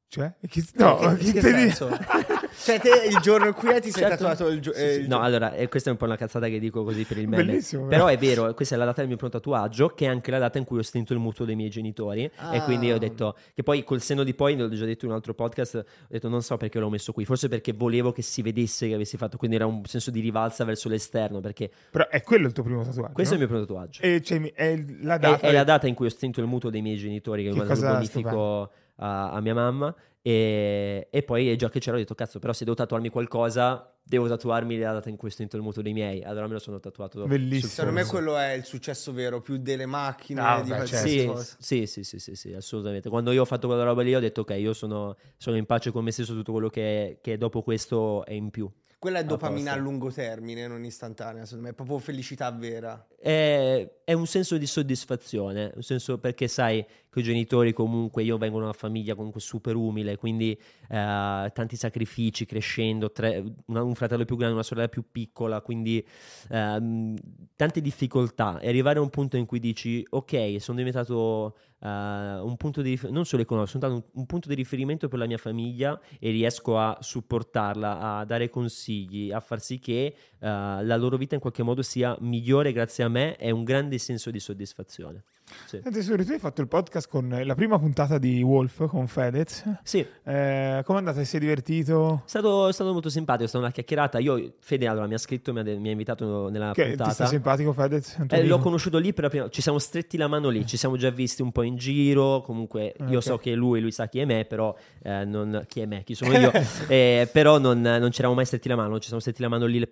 Cioè? Chi- No, Che- che te di- senso? cioè, te il giorno in cui ti sei Certo. tatuato il, gio- Sì, eh, sì. il No, gio- allora, eh, questa è un po' una cazzata che dico così per il meme. Bellissimo, Però è vero, questa è la data del mio primo tatuaggio, che è anche la data in cui ho stento il mutuo dei miei genitori. E Ah. quindi ho detto, che poi col senno di poi, l'ho già detto in un altro podcast, ho detto non so perché l'ho messo qui, forse perché volevo che si vedesse che avessi fatto, quindi era un senso di rivalsa verso l'esterno, perché Però è quello il tuo primo tatuaggio. questo è no? il mio primo tatuaggio. E cioè, è la È, data. è la data in cui ho stento il mutuo dei miei genitori, che, Che il cosa bonifico a, a mia mamma. E, e poi già che c'era ho detto cazzo però se devo tatuarmi qualcosa devo tatuarmi la data in il mutuo dei miei allora me lo sono tatuato Bellissimo. Secondo me quello è il successo vero, più delle macchine, Ah, di beh, qualsiasi sì, cosa. sì, sì, sì, sì, sì, assolutamente. Quando io ho fatto quella roba lì ho detto ok, io sono, sono in pace con me stesso, tutto quello che, che dopo questo è in più. Quella è A dopamina a lungo termine, non istantanea, secondo me, è proprio felicità vera. È, è un senso di soddisfazione, un senso perché sai i genitori comunque, io vengo da una famiglia comunque super umile, quindi eh, tanti sacrifici crescendo, tre- una- un fratello più grande, una sorella più piccola, quindi ehm, tante difficoltà e arrivare a un punto in cui dici ok, sono diventato eh, un punto di riferimento, non solo economico, sono stato un, un punto di riferimento per la mia famiglia e riesco a supportarla, a dare consigli, a far sì che eh, la loro vita in qualche modo sia migliore grazie a me, è un grande senso di soddisfazione. Sì. Senti, Suri, tu hai fatto il podcast con la prima puntata di Wolf con Fedez. Sì, Eh, Come è andata? Ti sei divertito? È stato, è stato molto simpatico, è stata una chiacchierata. Io, Fede, allora, mi ha scritto, mi ha, mi ha invitato nella Che, ti puntata. sta simpatico Fedez? Eh, l'ho conosciuto lì per la prima ci siamo stretti la mano lì, ci siamo già visti un po' in giro, comunque io Ok. so che lui, lui sa chi è me, però eh, non, chi è me, chi sono io, Eh, però non, non ci eravamo mai stretti la mano, ci siamo stretti la mano lì eh,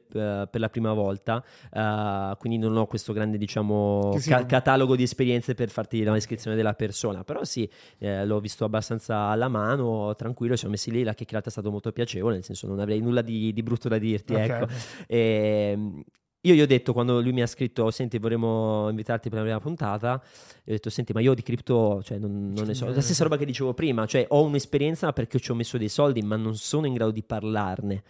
per la prima volta, eh, quindi non ho questo grande diciamo ca- catalogo di esperienze per farti la descrizione della persona, però sì, eh, l'ho visto abbastanza alla mano, tranquillo, ci siamo messi lì, la chiacchierata è stata molto piacevole, nel senso non avrei nulla di, di brutto da dirti, Ok. ecco. E, io gli ho detto quando lui mi ha scritto, senti, vorremmo invitarti per la prima puntata, ho detto, senti, ma io di cripto, cioè, non, non ne so. La stessa roba che dicevo prima, cioè, ho un'esperienza perché ci ho messo dei soldi, ma non sono in grado di parlarne.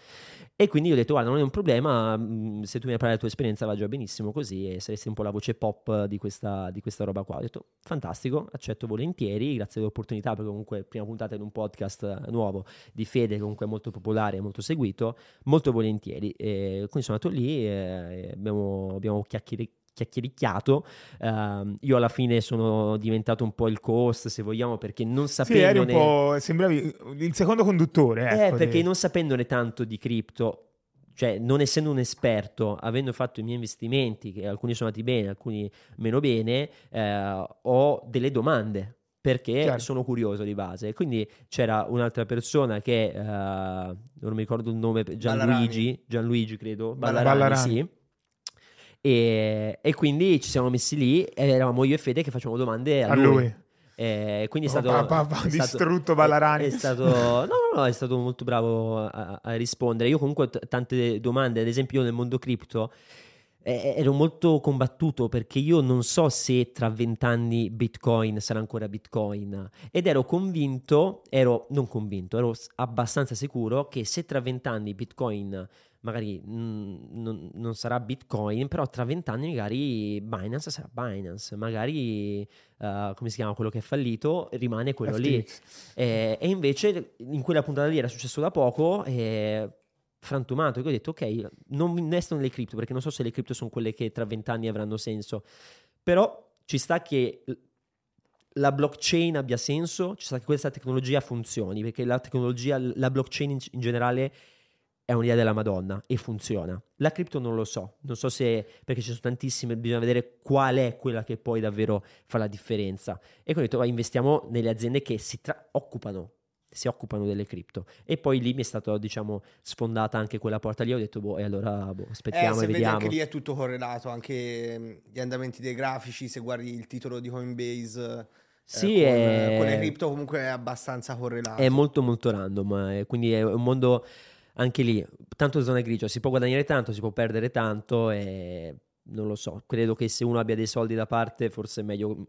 E quindi ho detto, guarda, non è un problema, se tu mi parli della tua esperienza va già benissimo così e saresti un po' la voce pop di questa, di questa roba qua. Ho detto, fantastico, accetto volentieri, grazie dell'opportunità, perché comunque prima puntata in un podcast nuovo di Fede, comunque molto popolare e molto seguito, molto volentieri. E quindi sono andato lì e abbiamo, abbiamo chiacchierato chiacchiericchiato. Ehm, io alla fine sono diventato un po' il co-host, se vogliamo, perché non Sì, eri un sapendone... po'. Sembravi il secondo conduttore. Eh, ecco, perché di- non sapendone tanto di cripto, cioè non essendo un esperto, avendo fatto i miei investimenti, che alcuni sono andati bene, alcuni meno bene, eh, ho delle domande. Perché Chiaro. sono curioso di base. E Quindi c'era un'altra persona che eh, non mi ricordo il nome, Gianluigi, Gianluigi credo, Ballarani. Ballarani, Ballarani. sì. E, e quindi ci siamo messi lì e eravamo io e Fede che facevamo domande a, a lui. E quindi è Oh, stato, pa- pa- pa- è distrutto Ballarani. È, è stato, no, no, no, è stato molto bravo a, a rispondere. Io comunque ho t- tante domande, ad esempio io nel mondo cripto eh, ero molto combattuto perché io non so se tra vent'anni Bitcoin sarà ancora Bitcoin ed ero convinto, ero non convinto, ero abbastanza sicuro che se tra vent'anni Bitcoin magari mm, non, non sarà Bitcoin, però tra vent'anni magari Binance sarà Binance, magari eh, come si chiama quello che è fallito rimane quello lì. FTX. Eh, e invece in quella puntata lì era successo da poco e frantumato che ho detto ok non investo nelle cripto perché non so se le cripto sono quelle che tra vent'anni avranno senso però ci sta che la blockchain abbia senso ci sta che questa tecnologia funzioni perché la tecnologia la blockchain in, in generale è un'idea della Madonna e funziona. La cripto non lo so, non so se perché ci sono tantissime, bisogna vedere qual è quella che poi davvero fa la differenza. E quindi ho detto, "Va, investiamo nelle aziende che si tra- occupano, si occupano delle cripto. E poi lì mi è stata, diciamo, sfondata anche quella porta lì. Ho detto, boh, e allora boh, Eh, aspettiamo se e vedi vediamo. anche lì è tutto correlato, anche mh, gli andamenti dei grafici, se guardi il titolo di Coinbase eh, Sì, con, è- con le cripto comunque è abbastanza correlato. È molto molto random, eh, quindi è un mondo anche lì, tanto zona grigia, si può guadagnare tanto, si può perdere tanto e non lo so, credo che se uno abbia dei soldi da parte forse è meglio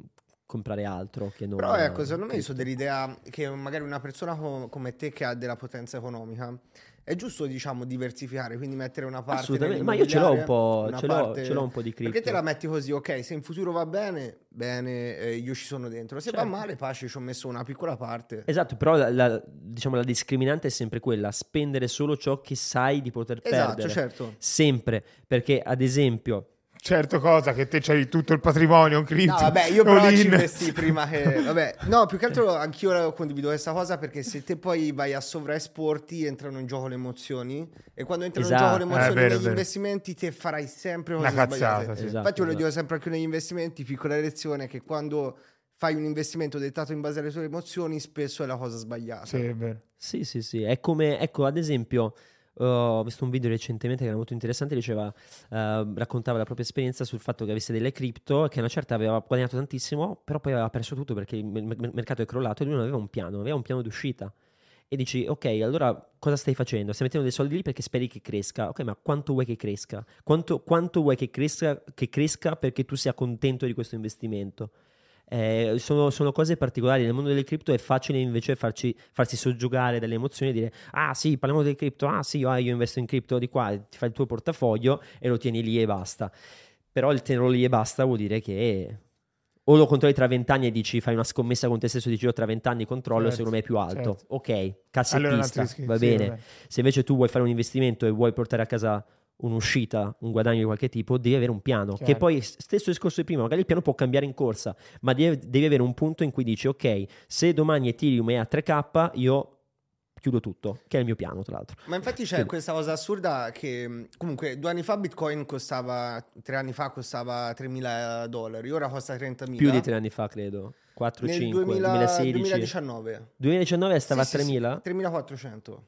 comprare altro che non... Però ecco, secondo me io sono dell'idea che magari una persona co- come te che ha della potenza economica è giusto, diciamo, diversificare, quindi mettere una parte Assolutamente, ma io ce l'ho un po', ce l'ho, parte- ce l'ho un po' di cripto. Perché te la metti così, ok, se in futuro va bene, bene, eh, io ci sono dentro. Se va Certo. male, pace, ci ho messo una piccola parte. Esatto, però la, la- diciamo, la discriminante è sempre quella, spendere solo ciò che sai di poter Esatto, perdere. certo. Sempre, perché ad esempio... Certo cosa, che te c'hai tutto il patrimonio in cripto. No, vabbè, io però all ci in. investi prima che... Vabbè, no, più che altro anch'io condivido questa cosa perché se te poi vai a sovraesporti entrano in gioco le emozioni e quando entrano in Esatto. gioco le emozioni Eh, vero, negli vero. investimenti te farai sempre cose Una cazzata, sbagliate. sì. Esatto, Infatti io lo esatto. dico sempre anche negli investimenti, piccola lezione, che quando fai un investimento dettato in base alle tue emozioni spesso è la cosa sbagliata. Sì, è vero. Sì, sì, sì, è come, ecco, ad esempio, ho visto un video recentemente che era molto interessante, diceva, uh, raccontava la propria esperienza sul fatto che avesse delle cripto, che a una certa aveva guadagnato tantissimo, però poi aveva perso tutto perché il mer- mer- mercato è crollato e lui non aveva un piano, aveva un piano d'uscita. E dici, ok, allora cosa stai facendo? Stai mettendo dei soldi lì perché speri che cresca. Ok, ma quanto vuoi che cresca? Quanto, quanto vuoi che cresca, che cresca perché tu sia contento di questo investimento? Eh, sono, sono cose particolari. Nel mondo delle cripto è facile invece farci, farsi soggiogare dalle emozioni e dire: Ah, sì, parliamo delle cripto. Ah, sì, ah, io investo in cripto di qua. Ti fai il tuo portafoglio e lo tieni lì e basta. Però il tenerlo lì e basta vuol dire che o lo controlli tra vent'anni e dici fai una scommessa con te stesso e dici io tra vent'anni controllo Certo, secondo me è più alto. certo. Ok, Allora cassettista, schifo, va sì, bene. vabbè. Se invece tu vuoi fare un investimento e vuoi portare a casa un'uscita, un guadagno di qualche tipo, devi avere un piano. Che Chiaro. poi, stesso discorso di prima, magari il piano può cambiare in corsa, ma devi, devi avere un punto in cui dici, ok, se domani Ethereum è a 3K, io chiudo tutto, che è il mio piano, tra l'altro. Ma infatti c'è Quindi- questa cosa assurda che comunque due anni fa Bitcoin costava, tre anni fa costava 3.000 dollari, ora costa 30.000. Più di tre anni fa, credo. 4, Nel 5, 2000 2016. 2019. 2019 stava Sì, a sì, sì, 3.000? 3.400.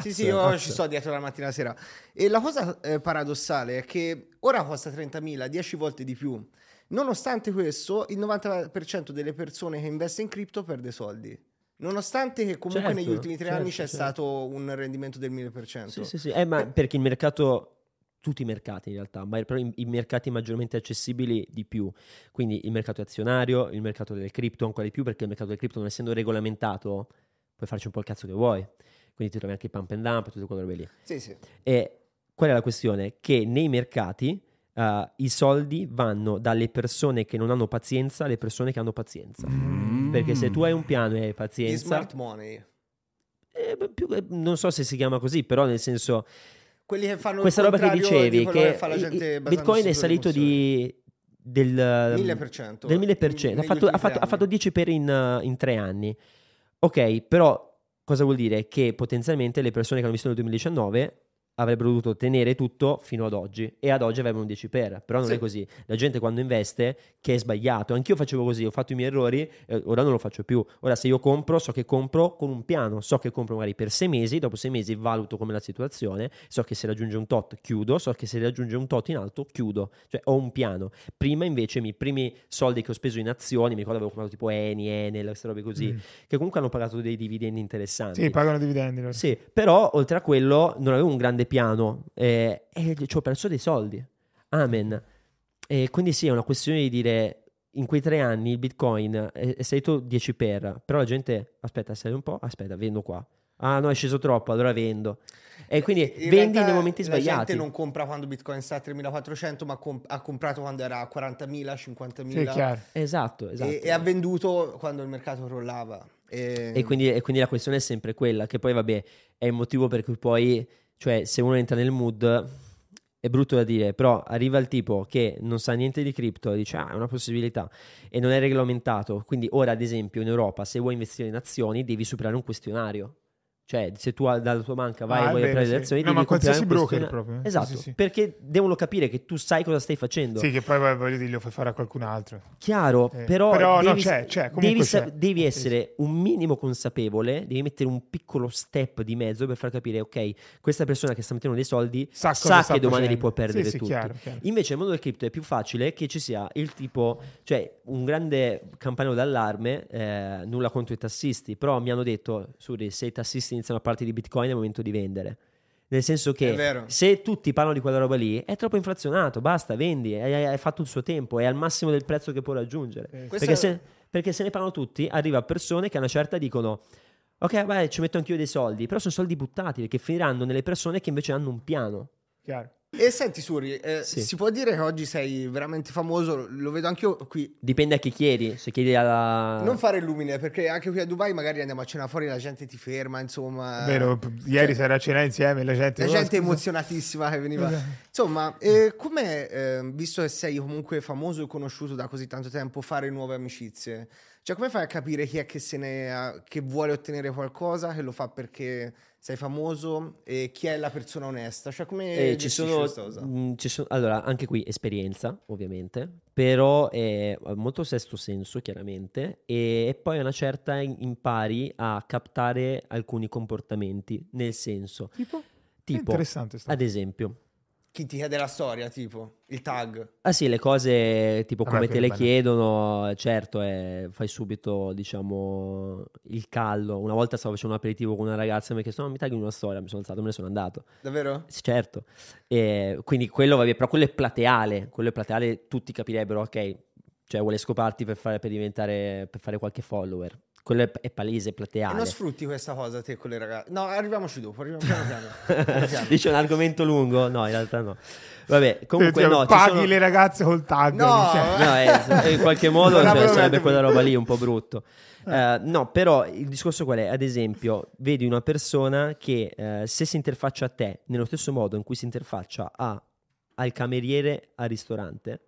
Sì, Azza, sì, io azza. ci sto dietro la mattina e sera. E la cosa eh, paradossale è che ora costa 30.000, 10 volte di più. Nonostante questo, il 90% delle persone che investe in cripto perde soldi. Nonostante che comunque Certo, negli ultimi tre certo, anni c'è certo. stato un rendimento del 1000%. Sì, sì, sì. Eh, ma perché il mercato tutti i mercati in realtà, ma però i, i mercati maggiormente accessibili di più. Quindi il mercato azionario, il mercato del cripto ancora di più, perché il mercato del cripto non essendo regolamentato puoi farci un po' il cazzo che vuoi. Quindi ti trovi anche i pump and dump e tutte quelle robe lì. Sì, sì. E qual è la questione? Che nei mercati eh, i soldi vanno dalle persone che non hanno pazienza alle persone che hanno pazienza. Perché se tu hai un piano e hai Gli pazienza, smart money. eh, più- eh, non so se si chiama così, però nel senso, Quelli che fanno questa il roba che dicevi, di che fa la i- gente i- basandosi Bitcoin è salito di del 1000%. del 1000%, ha negli fatto, ha fatto- ha fatto anni. 10 per in, uh, in tre anni. Ok, però cosa vuol dire? Che potenzialmente le persone che hanno visto nel 2019 avrebbero dovuto tenere tutto fino ad oggi e ad oggi avevano un 10 per, però non Sì. è così. La gente quando investe che è sbagliato, anch'io facevo così, ho fatto i miei errori, eh, ora non lo faccio più. Ora se io compro, so che compro con un piano, so che compro magari per sei mesi, dopo sei mesi valuto come la situazione, so che se raggiunge un tot chiudo, so che se raggiunge un tot in alto chiudo, cioè ho un piano. Prima invece i miei primi soldi che ho speso in azioni, mi ricordo avevo comprato tipo Eni, Enel, queste robe così, Mm. che comunque hanno pagato dei dividendi interessanti. Sì, pagano dividendi. loro. Sì, però oltre a quello non avevo un grande piano eh, e ci ho perso dei soldi. Amen. E quindi sì, è una questione di dire in quei tre anni il bitcoin è, è salito 10 per, però la gente aspetta, sale un po', aspetta, vendo qua. Ah no, è sceso troppo, allora vendo. E quindi In vendi nei momenti La sbagliati. gente non compra quando Bitcoin sta a 3400, ma comp- ha comprato quando era a 40.000, 50.000 Sì. Esatto, esatto. e, e ha venduto quando il mercato crollava. E, E quindi, e quindi la questione è sempre quella, che poi vabbè è il motivo per cui poi, cioè se uno entra nel mood, è brutto da dire, però arriva il tipo che non sa niente di cripto e dice ah è una possibilità e non è regolamentato, quindi ora ad esempio in Europa se vuoi investire in azioni devi superare un questionario. Cioè, se tu dalla tua banca vai Ah, e vuoi vero, prendere le sì. azioni, No, devi ma qualsiasi broker proprio. Esatto, Sì, sì, sì. perché devono capire che tu sai cosa stai facendo. Sì, che poi voglio dire, lo fai fare a qualcun altro. Chiaro, Eh, però, però no, devi, c'è, c'è, comunque devi, c'è. devi Sì, essere un minimo consapevole, devi mettere un piccolo step di mezzo per far capire, ok, questa persona che sta mettendo dei soldi Sa, sa, che domani li facendo. può perdere Sì, sì, tutti. chiaro, chiaro. Invece nel mondo del cripto è più facile che ci sia il tipo, cioè un grande campanello d'allarme, eh, nulla contro i tassisti, però mi hanno detto, Suri, se i tassisti iniziano a parlare di Bitcoin è il momento di vendere. Nel senso È che se tutti parlano di quella roba lì, è troppo inflazionato, basta, vendi, hai, hai fatto il suo tempo, è al massimo del prezzo che può raggiungere. Questa- Perché se, perché se ne parlano tutti, arriva persone che a una certa dicono ok, vai, ci metto anch'io dei soldi, però sono soldi buttati perché finiranno nelle persone che invece hanno un piano. Chiaro. E senti Suri, eh, Sì. si può dire che oggi sei veramente famoso, lo vedo anch'io qui. Dipende a chi chiedi, se chiedi alla... Non fare il lumine, perché anche qui a Dubai magari andiamo a cena fuori, la gente ti ferma, insomma. Vero, p- ieri si era a cena insieme la gente... La "Oh, gente scusa". emozionatissima che veniva. Insomma, eh, com'è, eh, visto che sei comunque famoso e conosciuto da così tanto tempo, fare nuove amicizie? Cioè, come fai a capire chi è che, se ne ha- che vuole ottenere qualcosa, che lo fa perché sei famoso e chi è la persona onesta? Cioè, come Eh, ci sono, questa cosa? mh, ci sono- allora, anche qui esperienza, ovviamente, però è molto sesto senso, chiaramente, e, e poi a una certa impari a captare alcuni comportamenti, nel senso, Tipo? Tipo, ad esempio, Chi ti chiede la storia, tipo il tag. Ah sì, le cose tipo come te le banale. chiedono, certo, eh, fai subito, diciamo, il callo. Una volta stavo facendo un aperitivo con una ragazza e mi ha chiesto, no, mi tagli una storia, mi sono alzato, me ne sono andato. Davvero? Sì, certo. E quindi quello, vabbè, però quello è plateale, quello è plateale, tutti capirebbero, ok, cioè vuole scoparti per fare, per diventare, per fare qualche follower. Quello è, palese, è E plateale. non sfrutti questa cosa te con le ragazze? No, arriviamoci dopo, arriviamo piano piano. piano, piano. Dice un argomento lungo? No, in realtà no. Vabbè, comunque Cioè, no, paghi sono- le ragazze col tag. No, cioè. No, eh, in qualche modo cioè, sarebbe quella roba lì un po' brutto. Eh, no, però il discorso qual è? Ad esempio, vedi una persona che eh, se si interfaccia a te nello stesso modo in cui si interfaccia a- al cameriere al ristorante,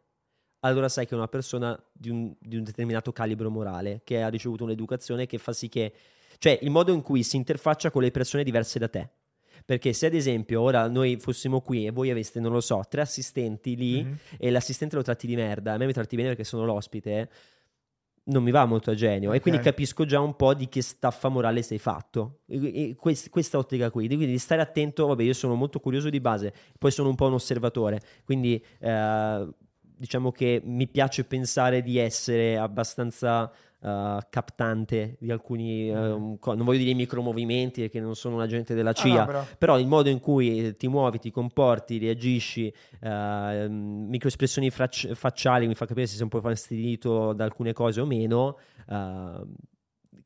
allora sai che è una persona di un, di un determinato calibro morale, che ha ricevuto un'educazione che fa sì che... Cioè, il modo in cui si interfaccia con le persone diverse da te. Perché se ad esempio ora noi fossimo qui e voi aveste, non lo so, tre assistenti lì Mhm. e l'assistente lo tratti di merda, a me mi tratti bene perché sono l'ospite, non mi va molto a genio. E Ok. quindi capisco già un po' di che staffa morale sei fatto. E- e quest- questa ottica qui. Quindi di stare attento, vabbè, io sono molto curioso di base, poi sono un po' un osservatore. Quindi eh, diciamo che mi piace pensare di essere abbastanza eh, captante di alcuni, eh, co- non voglio dire micromovimenti perché non sono un agente della CIA, Ah, no, però- però il modo in cui ti muovi, ti comporti, reagisci, eh, microespressioni frac- facciali mi fa capire se sei un po' fastidito da alcune cose o meno, eh,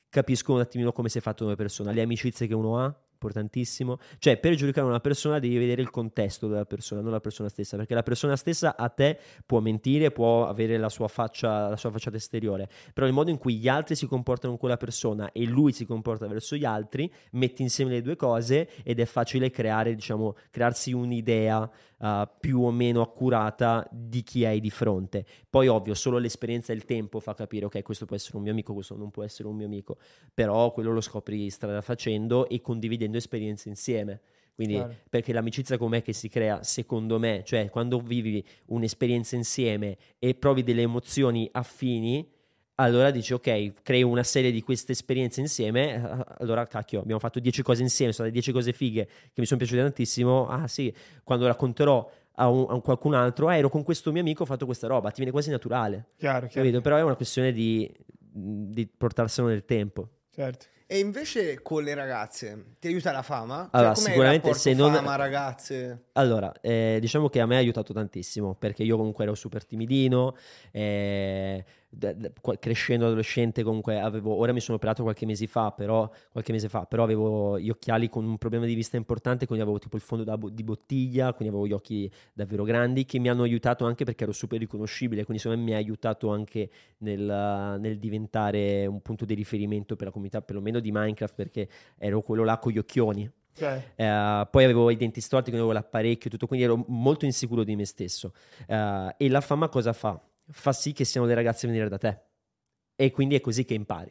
capisco un attimino come sei fatto come persona, le amicizie che uno ha, importantissimo, cioè per giudicare una persona devi vedere il contesto della persona, non la persona stessa, perché la persona stessa a te può mentire, può avere la sua faccia, la sua facciata esteriore, però il modo in cui gli altri si comportano con quella persona e lui si comporta verso gli altri, metti insieme le due cose ed è facile creare, diciamo, crearsi un'idea uh, più o meno accurata di chi hai di fronte. Poi ovvio, solo l'esperienza e il tempo fa capire ok, questo può essere un mio amico, questo non può essere un mio amico, però quello lo scopri strada facendo e condividendo esperienze insieme. Quindi, Chiaro. perché l'amicizia com'è che si crea, secondo me, cioè quando vivi un'esperienza insieme e provi delle emozioni affini, allora dici ok, creo una serie di queste esperienze insieme, eh, allora cacchio, abbiamo fatto 10 cose insieme, sono state 10 cose fighe che mi sono piaciute tantissimo, ah sì, quando racconterò a, un- a qualcun altro, ah, ero con questo mio amico, ho fatto questa roba, ti viene quasi naturale, Chiaro, chiaro. capito? Però è una questione di, di portarselo nel tempo. Certo. E invece con le ragazze ti aiuta la fama? Allora, com'è il sicuramente se non- fama, ragazze. Allora, eh, diciamo che a me ha aiutato tantissimo perché io comunque ero super timidino, eh, d- d- qua- crescendo adolescente comunque avevo, ora mi sono operato qualche mese fa, però, qualche mese fa, però avevo gli occhiali con un problema di vista importante, quindi avevo tipo il fondo da di bottiglia, quindi avevo gli occhi davvero grandi che mi hanno aiutato anche perché ero super riconoscibile, quindi secondo me mi ha aiutato anche nel, nel diventare un punto di riferimento per la comunità, perlomeno di Minecraft, perché ero quello là con gli occhioni. Ok. Eh, poi avevo i denti storti, quindi avevo l'apparecchio, tutto, quindi ero molto insicuro di me stesso. Eh, e la fama cosa fa? Fa sì che siano le ragazze a venire da te. E quindi è così che impari.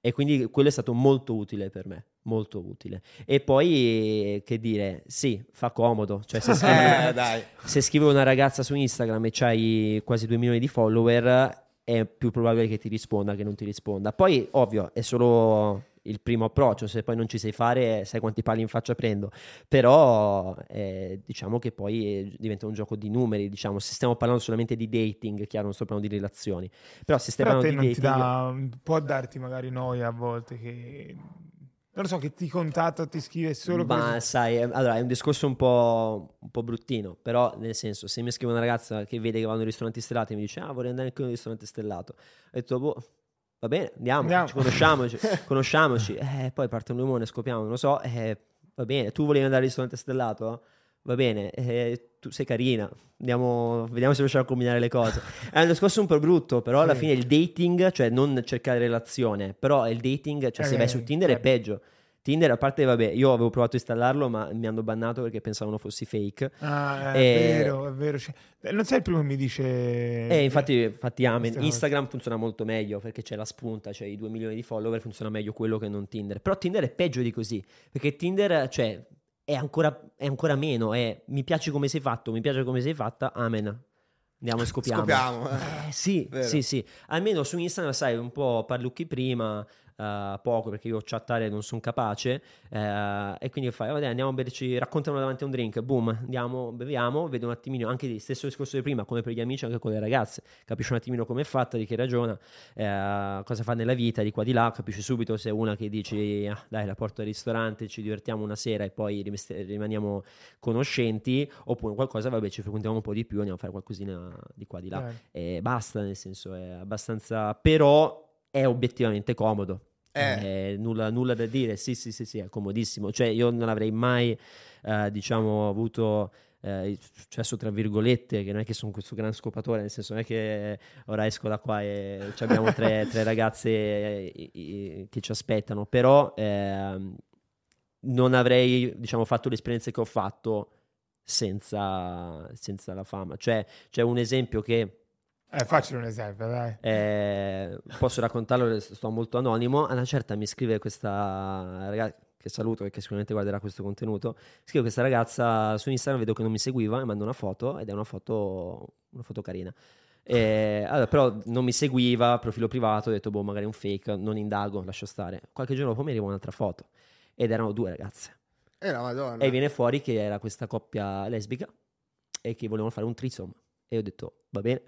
E quindi quello è stato molto utile per me, molto utile. E poi, che dire, sì, fa comodo. Cioè, se scrivi, Eh, se scrivi una ragazza su Instagram e c'hai quasi 2 milioni di follower, è più probabile che ti risponda che non ti risponda. Poi, ovvio, è solo il primo approccio, se poi non ci sai fare, sai quanti pali in faccia prendo. Però eh, diciamo che poi eh, diventa un gioco di numeri, diciamo, se stiamo parlando solamente di dating, chiaro, non sto parlando di relazioni. Però se stiamo parlando di ti dating... dà, può darti magari noia a volte che... Non lo so, che ti contatta, ti scrive solo Ma per... sai, allora è un discorso un po', un po' bruttino, però nel senso, se mi scrive una ragazza che vede che vanno in ristoranti stellati e mi dice, ah vorrei andare anche in un ristorante stellato, ho detto, boh, va bene, andiamo, Andiamo. ci conosciamoci, conosciamoci, eh, poi parte un limone, scopriamo, non lo so, eh, va bene, tu volevi andare al ristorante stellato? Va bene, eh, tu sei carina, andiamo, vediamo se riusciamo a combinare le cose. È un discorso un po' brutto, però alla Sì. fine il dating, cioè non cercare relazione, però il dating, cioè se vai su Tinder è peggio. Tinder, a parte, vabbè, io avevo provato a installarlo, ma mi hanno bannato perché pensavano fossi fake. Ah, è Eh, vero, è vero. Cioè, eh, non sei il primo che mi dice... E infatti, infatti amen. Instagram funziona molto meglio perché c'è la spunta, c'è i 2 milioni di follower, funziona meglio quello che non Tinder. Però Tinder è peggio di così, perché Tinder, cioè, è ancora, è ancora meno, è mi piace come sei fatto, mi piace come sei fatta, amen. Andiamo e scopiamo. Scopiamo. eh. Eh, sì, Vero. sì, sì. Almeno su Instagram, sai, un po' parlucchi prima, eh, poco, perché io chattare non sono capace. eh, e quindi fai, vabbè, andiamo a berci, raccontano davanti a un drink, boom, andiamo, beviamo, vedo un attimino, anche il stesso discorso di prima, come per gli amici, anche con le ragazze. Capisci un attimino come è fatta, di che ragiona, eh, cosa fa nella vita, di qua di là, capisci subito se è una che dici, "Ah, dai, la porto al ristorante, ci divertiamo una sera e poi rimaniamo conoscenti, oppure qualcosa, vabbè, ci frequentiamo un po' di più, andiamo a fare qualcosina di qua di là Eh, e basta, nel senso è abbastanza... però è obiettivamente comodo. Eh. Eh, nulla, nulla da dire, sì, sì, sì, sì, è comodissimo. Cioè, io non avrei mai, eh, diciamo, avuto eh, successo, tra virgolette, che non è che sono questo gran scopatore, nel senso non è che ora esco da qua e ci abbiamo tre, tre ragazze eh, che ci aspettano, però ehm, non avrei, diciamo, fatto le esperienze che ho fatto senza, senza la fama. Cioè, c'è un esempio che eh, facile un esempio, dai. eh, posso raccontarlo, sto molto anonimo. A una certa mi scrive questa ragazza, che saluto perché sicuramente guarderà questo contenuto. Scrive questa ragazza su Instagram, vedo che non mi seguiva, e manda una foto ed è una foto, una foto carina. Eh, allora, però non mi seguiva, profilo privato, ho detto, boh, magari è un fake, non indago, lascio stare. Qualche giorno dopo mi arriva un'altra foto ed erano due ragazze. Eh, la madonna. E viene fuori che era questa coppia lesbica e che volevano fare un trisom. E ho detto, va bene,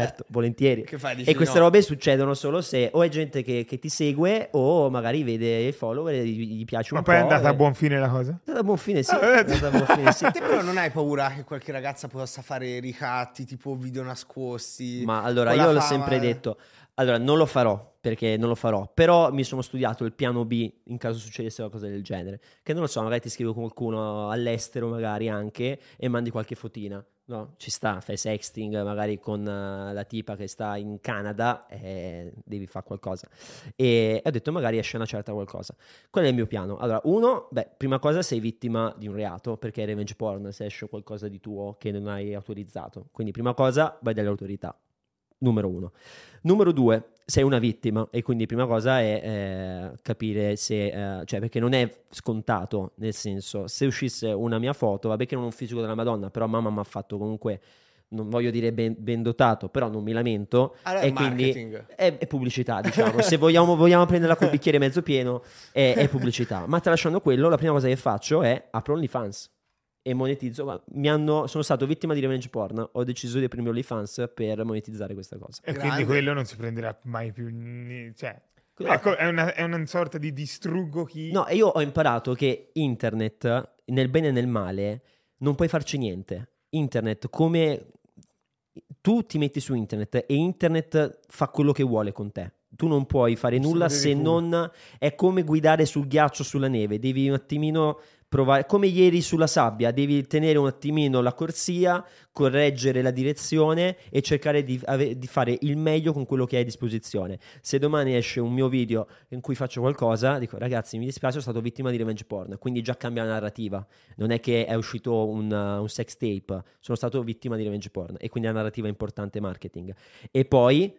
certo, volentieri. Che fai? E queste no? robe succedono solo se o è gente che, che ti segue o magari vede i follower e gli, gli piace Ma un poi è po'. andata a e- buon fine la cosa? È andata a buon fine, sì. Ah, È andata a buon fine, sì. Te però non hai paura che qualche ragazza possa fare ricatti, tipo video nascosti? Ma allora con io l'ho fama- sempre detto, allora non lo farò perché non lo farò, però mi sono studiato il piano B in caso succedesse qualcosa del genere, che non lo so, magari ti scrive qualcuno all'estero magari anche e mandi qualche fotina, no? Ci sta, fai sexting magari con eh, la tipa che sta in Canada e devi fare qualcosa. E ho detto magari esce una certa qualcosa. Quello è il mio piano. Allora, uno, beh, prima cosa sei vittima di un reato perché è revenge porn se esce qualcosa di tuo che non hai autorizzato. Quindi prima cosa vai dalle autorità. Numero uno. Numero due, sei una vittima e quindi prima cosa è eh, capire se, eh, cioè perché non è scontato, nel senso, se uscisse una mia foto, vabbè che non ho un fisico della Madonna, però mamma mi ha fatto comunque, non voglio dire ben, ben dotato, però non mi lamento, Allora è e quindi marketing. è, è pubblicità, diciamo. Se vogliamo, vogliamo prenderla col bicchiere mezzo pieno, è, è pubblicità. Ma tralasciando quello, la prima cosa che faccio è apro OnlyFans e monetizzo. Ma Mi hanno, sono stato vittima di revenge porn. Ho deciso di aprire OnlyFans per monetizzare questa cosa. E Grande. quindi quello non si prenderà mai più. Cioè, No. ecco, è, una, è una sorta di distruggo chi. No, e io ho imparato che internet, nel bene e nel male, non puoi farci niente. Internet, come tu ti metti su internet e internet fa quello che vuole con te. Tu non puoi fare Se nulla se fu- non è come guidare sul ghiaccio sulla neve, devi un attimino provare come ieri sulla sabbia, devi tenere un attimino la corsia, correggere la direzione e cercare di, ave- di fare il meglio con quello che hai a disposizione. Se domani esce un mio video in cui faccio qualcosa, dico ragazzi, mi dispiace, sono stato vittima di revenge porn, quindi già cambia la narrativa. Non è che è uscito un, uh, un sex tape, sono stato vittima di revenge porn e quindi la narrativa è importante marketing. E poi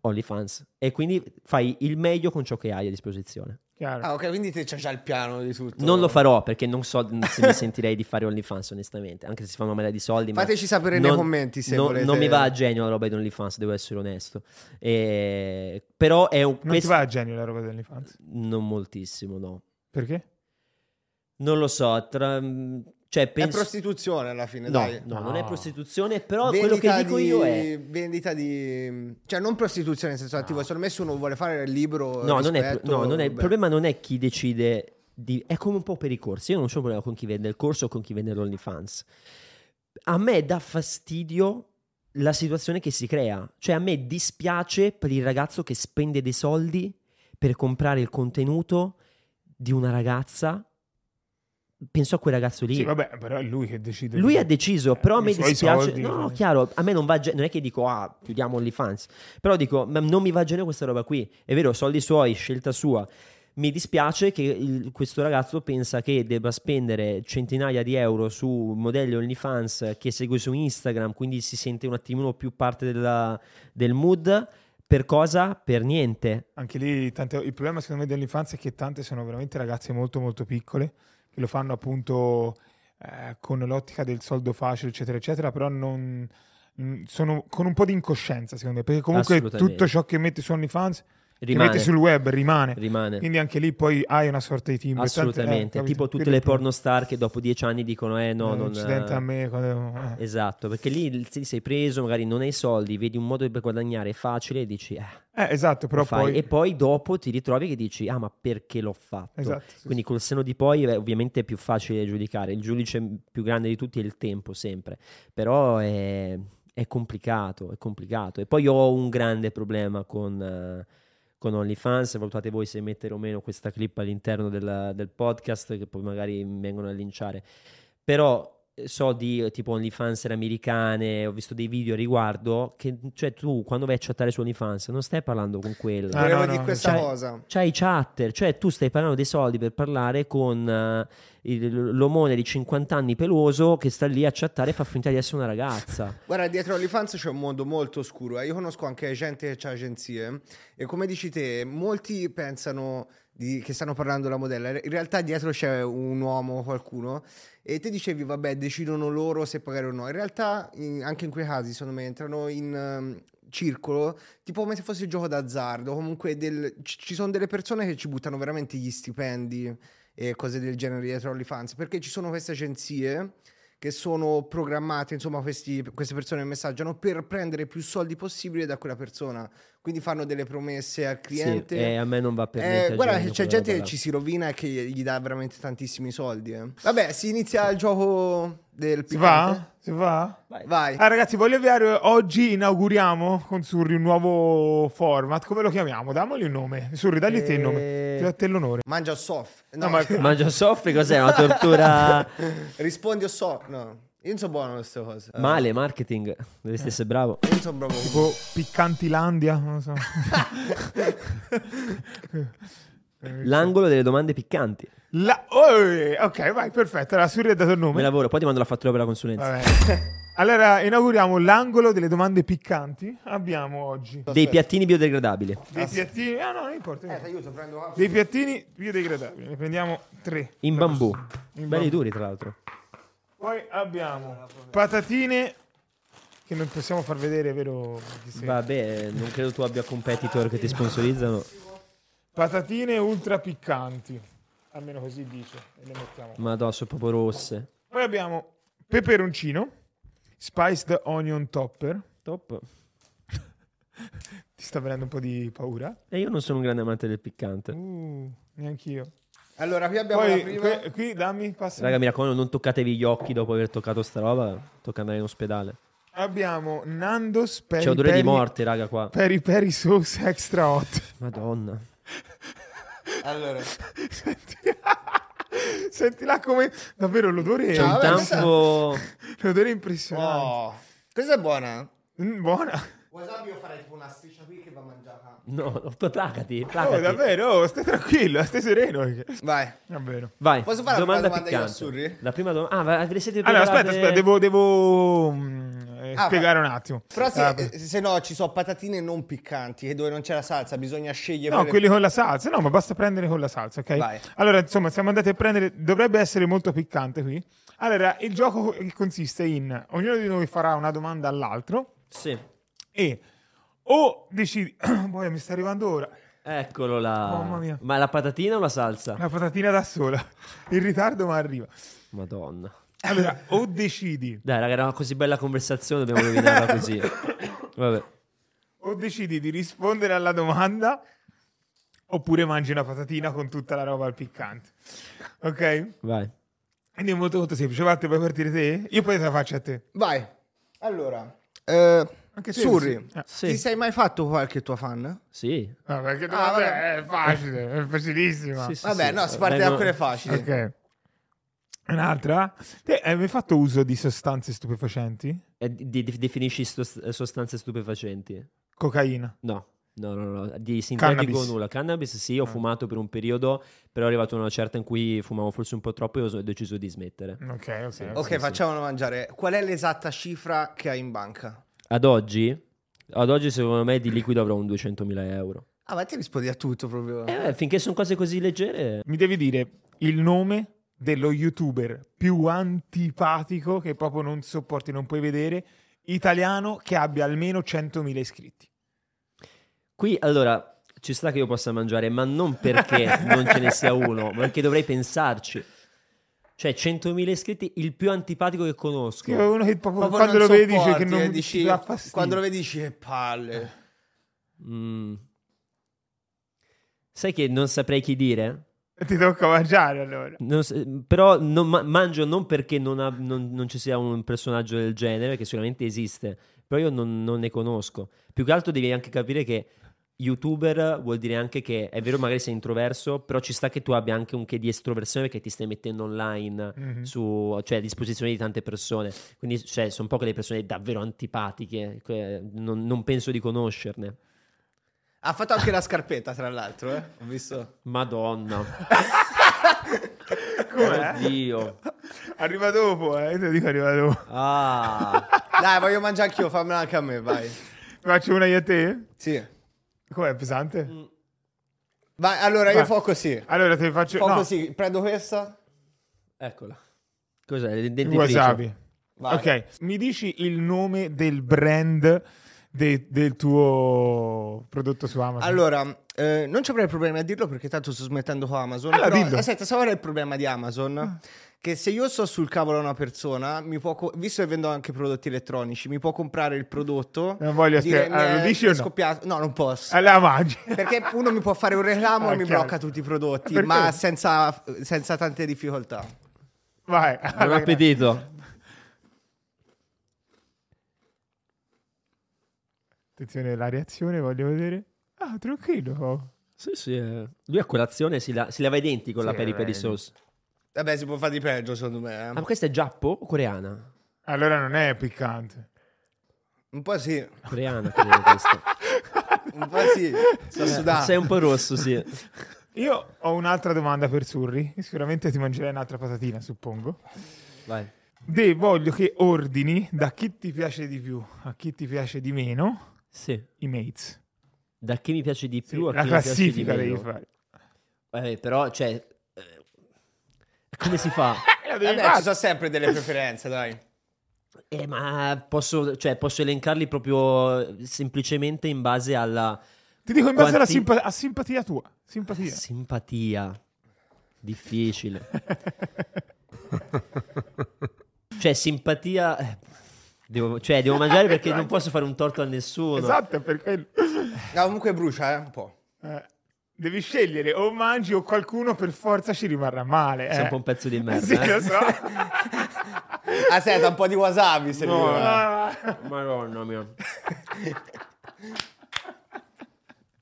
OnlyFans e quindi fai il meglio con ciò che hai a disposizione. Chiaro. Ah, ok, quindi te c'hai già il piano di tutto. Non lo farò perché non so se mi sentirei di fare OnlyFans onestamente, anche se si fa una marea di soldi. ma Fateci sapere non- nei commenti se non, volete. non mi va a genio la roba di OnlyFans, devo essere onesto. E- Però è un... non ti questo- va a genio la roba dell'infanzia. Non moltissimo, no. Perché? Non lo so, tra... cioè È penso... prostituzione alla fine, No, dai. no, No. non è prostituzione, però quello che dico di... io è... Vendita di... Cioè, non prostituzione in senso attivo. Secondo me se uno vuole fare il libro... No, non è, no, non è- il problema non è chi decide di... È come un po' per i corsi. Io non ho un problema con chi vende il corso o con chi vende l'OnlyFans. A me dà fastidio la situazione che si crea. Cioè a me dispiace per il ragazzo che spende dei soldi per comprare il contenuto di una ragazza. Penso a quel ragazzo lì. Sì, vabbè, però è lui che decide. Lui ha deciso, però a me dispiace. soldi, no, cioè. chiaro, a me non va. ge- Non è che dico, ah, chiudiamo OnlyFans. Però dico, ma non mi va genere questa roba qui. È vero, soldi suoi, scelta sua. Mi dispiace che il- questo ragazzo pensa che debba spendere centinaia di euro su modelli OnlyFans che segue su Instagram, quindi si sente un attimino più parte della- del mood. Per cosa? Per niente. Anche lì tante- il problema secondo me dell'infanzia è che tante sono veramente ragazze molto molto piccole lo fanno appunto eh, con l'ottica del soldo facile eccetera eccetera però non sono con un po' di incoscienza secondo me perché comunque tutto ciò che metti su OnlyFans Rimane. metti sul web rimane rimane. quindi anche lì poi hai una sorta di team Assolutamente. Tante- eh, tipo tutte le è porno star che dopo dieci anni dicono, eh no, Eh, non. accidente a me quando- eh. Esatto, perché lì ti sei preso, magari non hai soldi, vedi un modo per guadagnare facile e dici, eh, Eh, esatto però poi E poi dopo ti ritrovi che dici, ah, ma perché l'ho fatto? esatto, sì, Quindi col seno di poi eh, ovviamente è più facile giudicare, il giudice più grande di tutti è il tempo sempre, però è, è complicato, è complicato. E poi ho un grande problema con, eh, con OnlyFans, valutate voi se mettere o meno questa clip all'interno del, del podcast, che poi magari vengono a linciare, però so di eh, tipo OnlyFans americane, ho visto dei video a riguardo, che cioè tu quando vai a chattare su OnlyFans non stai parlando con quello. Ah, Volevo no, dire no, questa cioè- cosa. C'hai i chatter, cioè tu stai parlando dei soldi per parlare con eh, il- l'omone di 50 anni peloso che sta lì a chattare e fa finta di essere una ragazza. Guarda, dietro OnlyFans c'è un mondo molto oscuro. eh. Io conosco anche gente che ha agenzie e come dici te, molti pensano di- che stanno parlando della modella. In realtà dietro c'è un uomo, qualcuno, e te dicevi, vabbè, decidono loro se pagare o no. In realtà, in- anche in quei casi, secondo me, entrano in ehm, circolo, tipo come se fosse il gioco d'azzardo. Comunque del- ci ci sono delle persone che ci buttano veramente gli stipendi e cose del genere dietro OnlyFans, perché ci sono queste agenzie che sono programmate, insomma, questi- queste persone messaggiano per prendere più soldi possibile da quella persona. Quindi fanno delle promesse al cliente. Sì, e a me non va per Eh, niente. guarda c'è gente che ci si rovina e che gli dà veramente tantissimi soldi. eh. Vabbè, si inizia il gioco del Si piccante. va? Si va? Vai. Ah, ragazzi, voglio avviare oggi. Inauguriamo con Surri un nuovo format. Come lo chiamiamo? Dammogli un nome. Surri, dagli te il nome. Eh. Ti do te l'onore. Mangia soff. No, No, ma- Mangia soffri, cos'è? Una tortura rispondi o so. No, io non so buono queste cose. Eh, male, marketing. Dovresti essere bravo. Io non so bravo. Tipo Piccantilandia. Non lo so. L'angolo delle domande piccanti. La- oh, ok, vai, perfetto. Allora, Surri ha dato il Me nome. lavoro, poi ti mando la fattura per la consulenza. Vabbè. Allora, inauguriamo l'angolo delle domande piccanti. Abbiamo oggi Dei piattini biodegradabili. dei piattini. Ah, no, non importa. Eh, ti aiuto, prendo la- Dei piattini biodegradabili. Ne prendiamo tre. In bambù. In Belli bambù. duri, tra l'altro. Poi abbiamo patatine che non possiamo far vedere, vero? Vabbè, non credo tu abbia competitor che ti sponsorizzano. Patatine ultra piccanti. Almeno così dice. E le mettiamo. Madonna, sono proprio rosse. Poi abbiamo peperoncino, spiced onion topper. Top. Ti sta venendo un po' di paura? E io non sono un grande amante del piccante. Uh, neanch'io. Allora, qui abbiamo la Poi prima. que- qui dammi, passa. Raga, mi raccomando, non toccatevi gli occhi dopo aver toccato sta roba. Tocca andare in ospedale. Abbiamo Nando's peri C'è odore di morte, raga, qua. Peri peri sauce extra hot. Madonna. Allora, Senti, Sentila come davvero l'odore Ciao, Un vabbè, tanfo... l'odore è impressionante. oh. questa è buona. Mm, buona. Wasabi io farei tipo una striscia qui che va mangiata. No, no, placati, Oh, davvero, oh, stai tranquillo, stai sereno. Vai. Davvero. Vai, Posso fare la domanda prima domanda io a piccante. Surri? La prima domanda... Ah, va- ve le siete Allora, preparate? aspetta, aspetta, devo, devo mm, eh, Ah, spiegare un attimo. Però se, Ah, eh, se no ci sono patatine non piccanti e dove non c'è la salsa bisogna scegliere No, quelle- quelli con la salsa. No, ma basta prendere con la salsa, ok? Vai. Allora, insomma, siamo andati a prendere. Dovrebbe essere molto piccante qui. Allora, il gioco che consiste in ognuno di noi farà una domanda all'altro Sì. e o decidi. Poi mi sta arrivando ora. Eccolo là. Mamma mia. Ma la patatina o la salsa? La patatina da sola. In ritardo, ma arriva. Madonna. Allora, o decidi. Dai, raga, era una così bella conversazione, dobbiamo rovinarla così. Vabbè. O decidi di rispondere alla domanda. Oppure mangi una patatina con tutta la roba al piccante. Ok? Vai. Quindi è molto molto semplice. Vatte, vuoi partire te? Io poi te la faccio a te. Vai. Allora, eh, Anche te, Surri, sì. Eh. Sì. ti sei mai fatto qualche tua fan? Sì. No, perché Ah, vabbè, vabbè. è facile, è facilissima. Sì, sì, Vabbè, sì. no, si parte da quelle facili. Ok. Un'altra? Te hai mai fatto uso di sostanze stupefacenti? Eh, di- di- definisci sto- sostanze stupefacenti? Cocaina. No. No, no, no, di sintetico Cannabis. nulla. Cannabis sì, ho Ah. fumato per un periodo, però è arrivato una certa in cui fumavo forse un po' troppo e ho deciso di smettere. Ok, ok. Sì. Ok, sì. facciamolo mangiare. Qual è l'esatta cifra che hai in banca? Ad oggi, ad oggi secondo me di liquido avrò un 200.000 euro. Ah, ma te rispondi a tutto proprio. Eh, finché sono cose così leggere, Mi devi dire il nome dello youtuber più antipatico che proprio non sopporti, non puoi vedere, italiano che abbia almeno 100.000 iscritti. Qui allora ci sta che io possa mangiare, ma non perché non ce ne sia uno, ma perché dovrei pensarci. Cioè, 100.000 iscritti, il più antipatico che conosco. Che è uno che proprio, Proprio quando lo vedi dice che non eh, ti dici- dà fastidio. Quando lo vedi dici che palle. Mm. Sai che non saprei chi dire? Ti tocca mangiare allora. Non però non ma- mangio non perché non, ha- non- non ci sia un personaggio del genere, che sicuramente esiste, però io non, non ne conosco. Più che altro devi anche capire che youtuber vuol dire anche che è vero magari sei introverso, però ci sta che tu abbia anche un che di estroversione perché ti stai mettendo online, Mhm. su, cioè a disposizione di tante persone. Quindi cioè, sono poche le persone davvero antipatiche, que- non, non penso di conoscerne. Ha fatto anche la scarpetta, tra l'altro, eh. Ho visto. Madonna. Com'è? Oddio. Arriva dopo, eh. Te lo dico arriva dopo. Ah. Dai, voglio mangiare anch'io, fammela anche a me, vai. Faccio una io a te? Sì. Com'è pesante? Mm. Vai, allora io Vai. fo così. Allora te faccio... Fo no, così, prendo questa. Eccola. Cos'è? Il wasabi. Vai. Ok, mi dici il nome del brand de- del tuo prodotto su Amazon? Allora, eh, non ci avrei problemi a dirlo perché tanto sto smettendo con Amazon. Allora, però, dillo. aspetta, sai qual è il problema di Amazon? Che se io sto sul cavolo a una persona, mi può co- visto che vendo anche prodotti elettronici, mi può comprare il prodotto. Non voglio dire. "Mi Ah, lo è- dici o no?" scoppiato. No, non posso. Eh, la mangi. Perché uno mi può fare un reclamo Ah, e mi chiaro. blocca tutti i prodotti, Perché? ma senza, senza tante difficoltà. Vai. Buon appetito. Attenzione alla reazione, voglio vedere. Ah, tranquillo. Sì, sì. eh. Lui a colazione si, la- si lava i denti con Sì, la peri peri eh. sauce. Vabbè, si può fare di peggio, secondo me. eh. Ma questa è giappo o coreana? Allora non è piccante. Un po' sì, Coreana, credo questa. un po' sì. Sto sudando. Sei un po' rosso, sì. Io ho un'altra domanda per Surri. Sicuramente ti mangerai un'altra patatina, suppongo. Vai. De, voglio che ordini da chi ti piace di più a chi ti piace di meno Sì. i mates. Da chi mi piace di Sì, più a la chi mi piace di classifica devi meno. fare. Eh, però, cioè... eh, come si fa? Vabbè, ci sono sempre delle preferenze, dai. Eh, ma posso, cioè, posso elencarli proprio semplicemente in base alla Ti dico in base alla Quanti- simpa- a simpatia tua. Simpatia. simpatia. Difficile. cioè, simpatia... eh, Devo, cioè, devo mangiare perché non posso fare un torto a nessuno. Esatto, è per quello. No, comunque brucia, eh, un po'. Eh, devi scegliere o mangi o qualcuno per forza ci rimarrà male. Sei eh. un po' un pezzo di merda. Sì, eh. lo so. Ah, senta, un po' di wasabi se No, Ah. Madonna mia.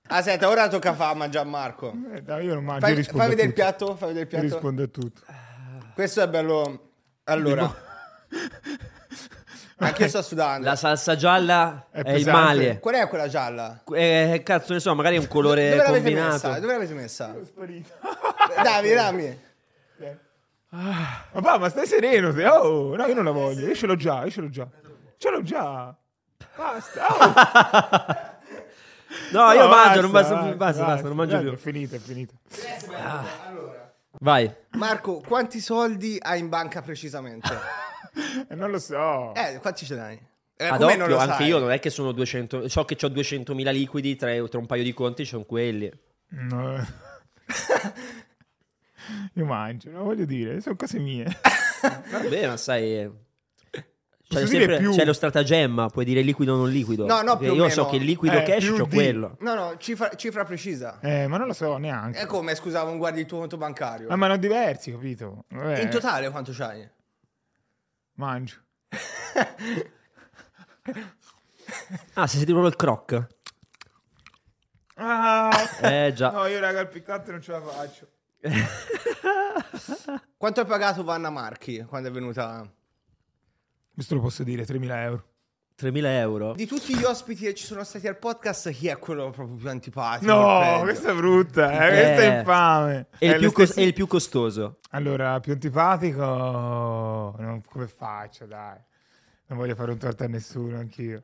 Ah, senta, ora tocca fare a Gianmarco. Eh, dai, io non mangio, io Fai, rispondo fai vedere il piatto, fai vedere il piatto. rispondo a tutto. Questo è bello. Allora, anche io sto sudando. La salsa gialla È è, il male. Qual è quella gialla? Eh, cazzo ne so, magari è un colore Dove l'avete combinato. messa? Dove l'avete messa? Sparito. Dammi, dammi. Papà, ma stai sereno. te. Oh, no, io non la voglio. Io ce l'ho già, io ce l'ho già. Ce l'ho già. Basta. Oh. No, io No, mangio, non basta, basta, basta, non mangio più. È finito, è finito. Vai. Marco, quanti soldi hai in banca precisamente? Eh, non lo so. Eh, quanti ce n'hai? Eh, Ad non occhio, lo anche sai? io non è che sono 200, so che ho 200.000 liquidi, tra, tra un paio di conti sono quelli. No. Io mangio, non voglio dire, sono cose mie. Vabbè, ma sai... Dire sempre, c'è lo stratagemma, puoi dire liquido o non liquido. No, no, o Io meno. so che il liquido Eh, cash c'ho di- quello. No, no, cifra, cifra precisa. Eh, ma non lo so neanche. È come, scusa, non guardi il tuo conto bancario. Eh, ma non diversi, capito? Vabbè, In totale quanto c'hai? Mangio. Ah, se siete proprio il croc. Ah, Eh già. no, io raga il piccante non ce la faccio. Quanto hai pagato Vanna Marchi quando è venuta? Questo lo posso dire, 3.000 euro. 3.000 euro. Di tutti gli ospiti che ci sono stati al podcast, chi è quello proprio più antipatico? No, questa è brutta, eh, questa è Eh. infame. È il, È più cos- è il più costoso. Allora, più antipatico... non- come faccio, dai. Non voglio fare un torto a nessuno, anch'io.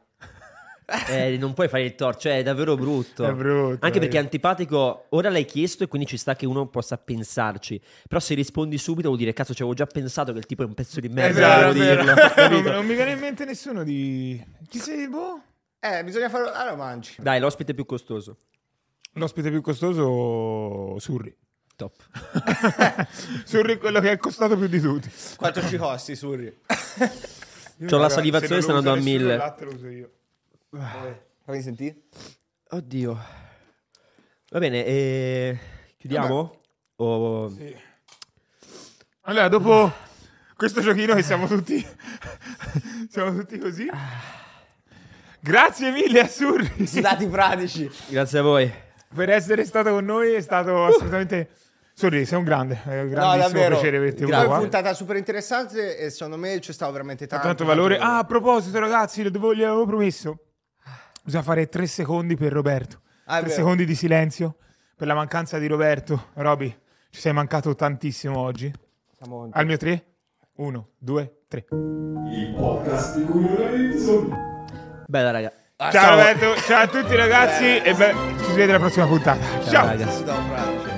Eh, non puoi fare il torto, cioè è davvero brutto. È brutto, Anche perché eh. è antipatico, ora l'hai chiesto e quindi ci sta che uno possa pensarci. Però se rispondi subito vuol dire, cazzo, ci avevo già pensato che il tipo è un pezzo di merda. Esatto, dirlo. non, non mi viene in mente nessuno di... Chi sei, boh? Eh, bisogna fare... Allora mangi. Dai, l'ospite più costoso. L'ospite più costoso, Surri. Top. Surri quello che è costato più di tutti. Quanto ci costi, Surri? C'ho la salivazione, sta andando a mille. Il latte lo uso io. Fammi sentire. Oddio. Va bene, eh, chiudiamo? O... Sì. Allora, dopo questo giochino che siamo tutti... siamo tutti così. Grazie mille a Surri Dati pratici. Grazie a voi. per essere stato con noi. È stato assolutamente... Surri, sei un grande. È un No, grandissimo davvero. piacere averti è una qua. puntata super interessante e secondo me ci stava veramente tanto. tanto valore. Ah, a proposito, ragazzi, lo devo- gli avevo promesso. Bisogna fare tre secondi per Roberto. Ah, tre vero. secondi di silenzio per la mancanza di Roberto. Roby, ci sei mancato tantissimo oggi. Siamo. Al mio tre? Uno, due, tre. Il podcast di cui Lorenzo. Bella, raga. Ah, Ciao Roberto, ciao a tutti ragazzi e beh, ci si vede alla prossima puntata. Ciao. raga. Stavo fradicio.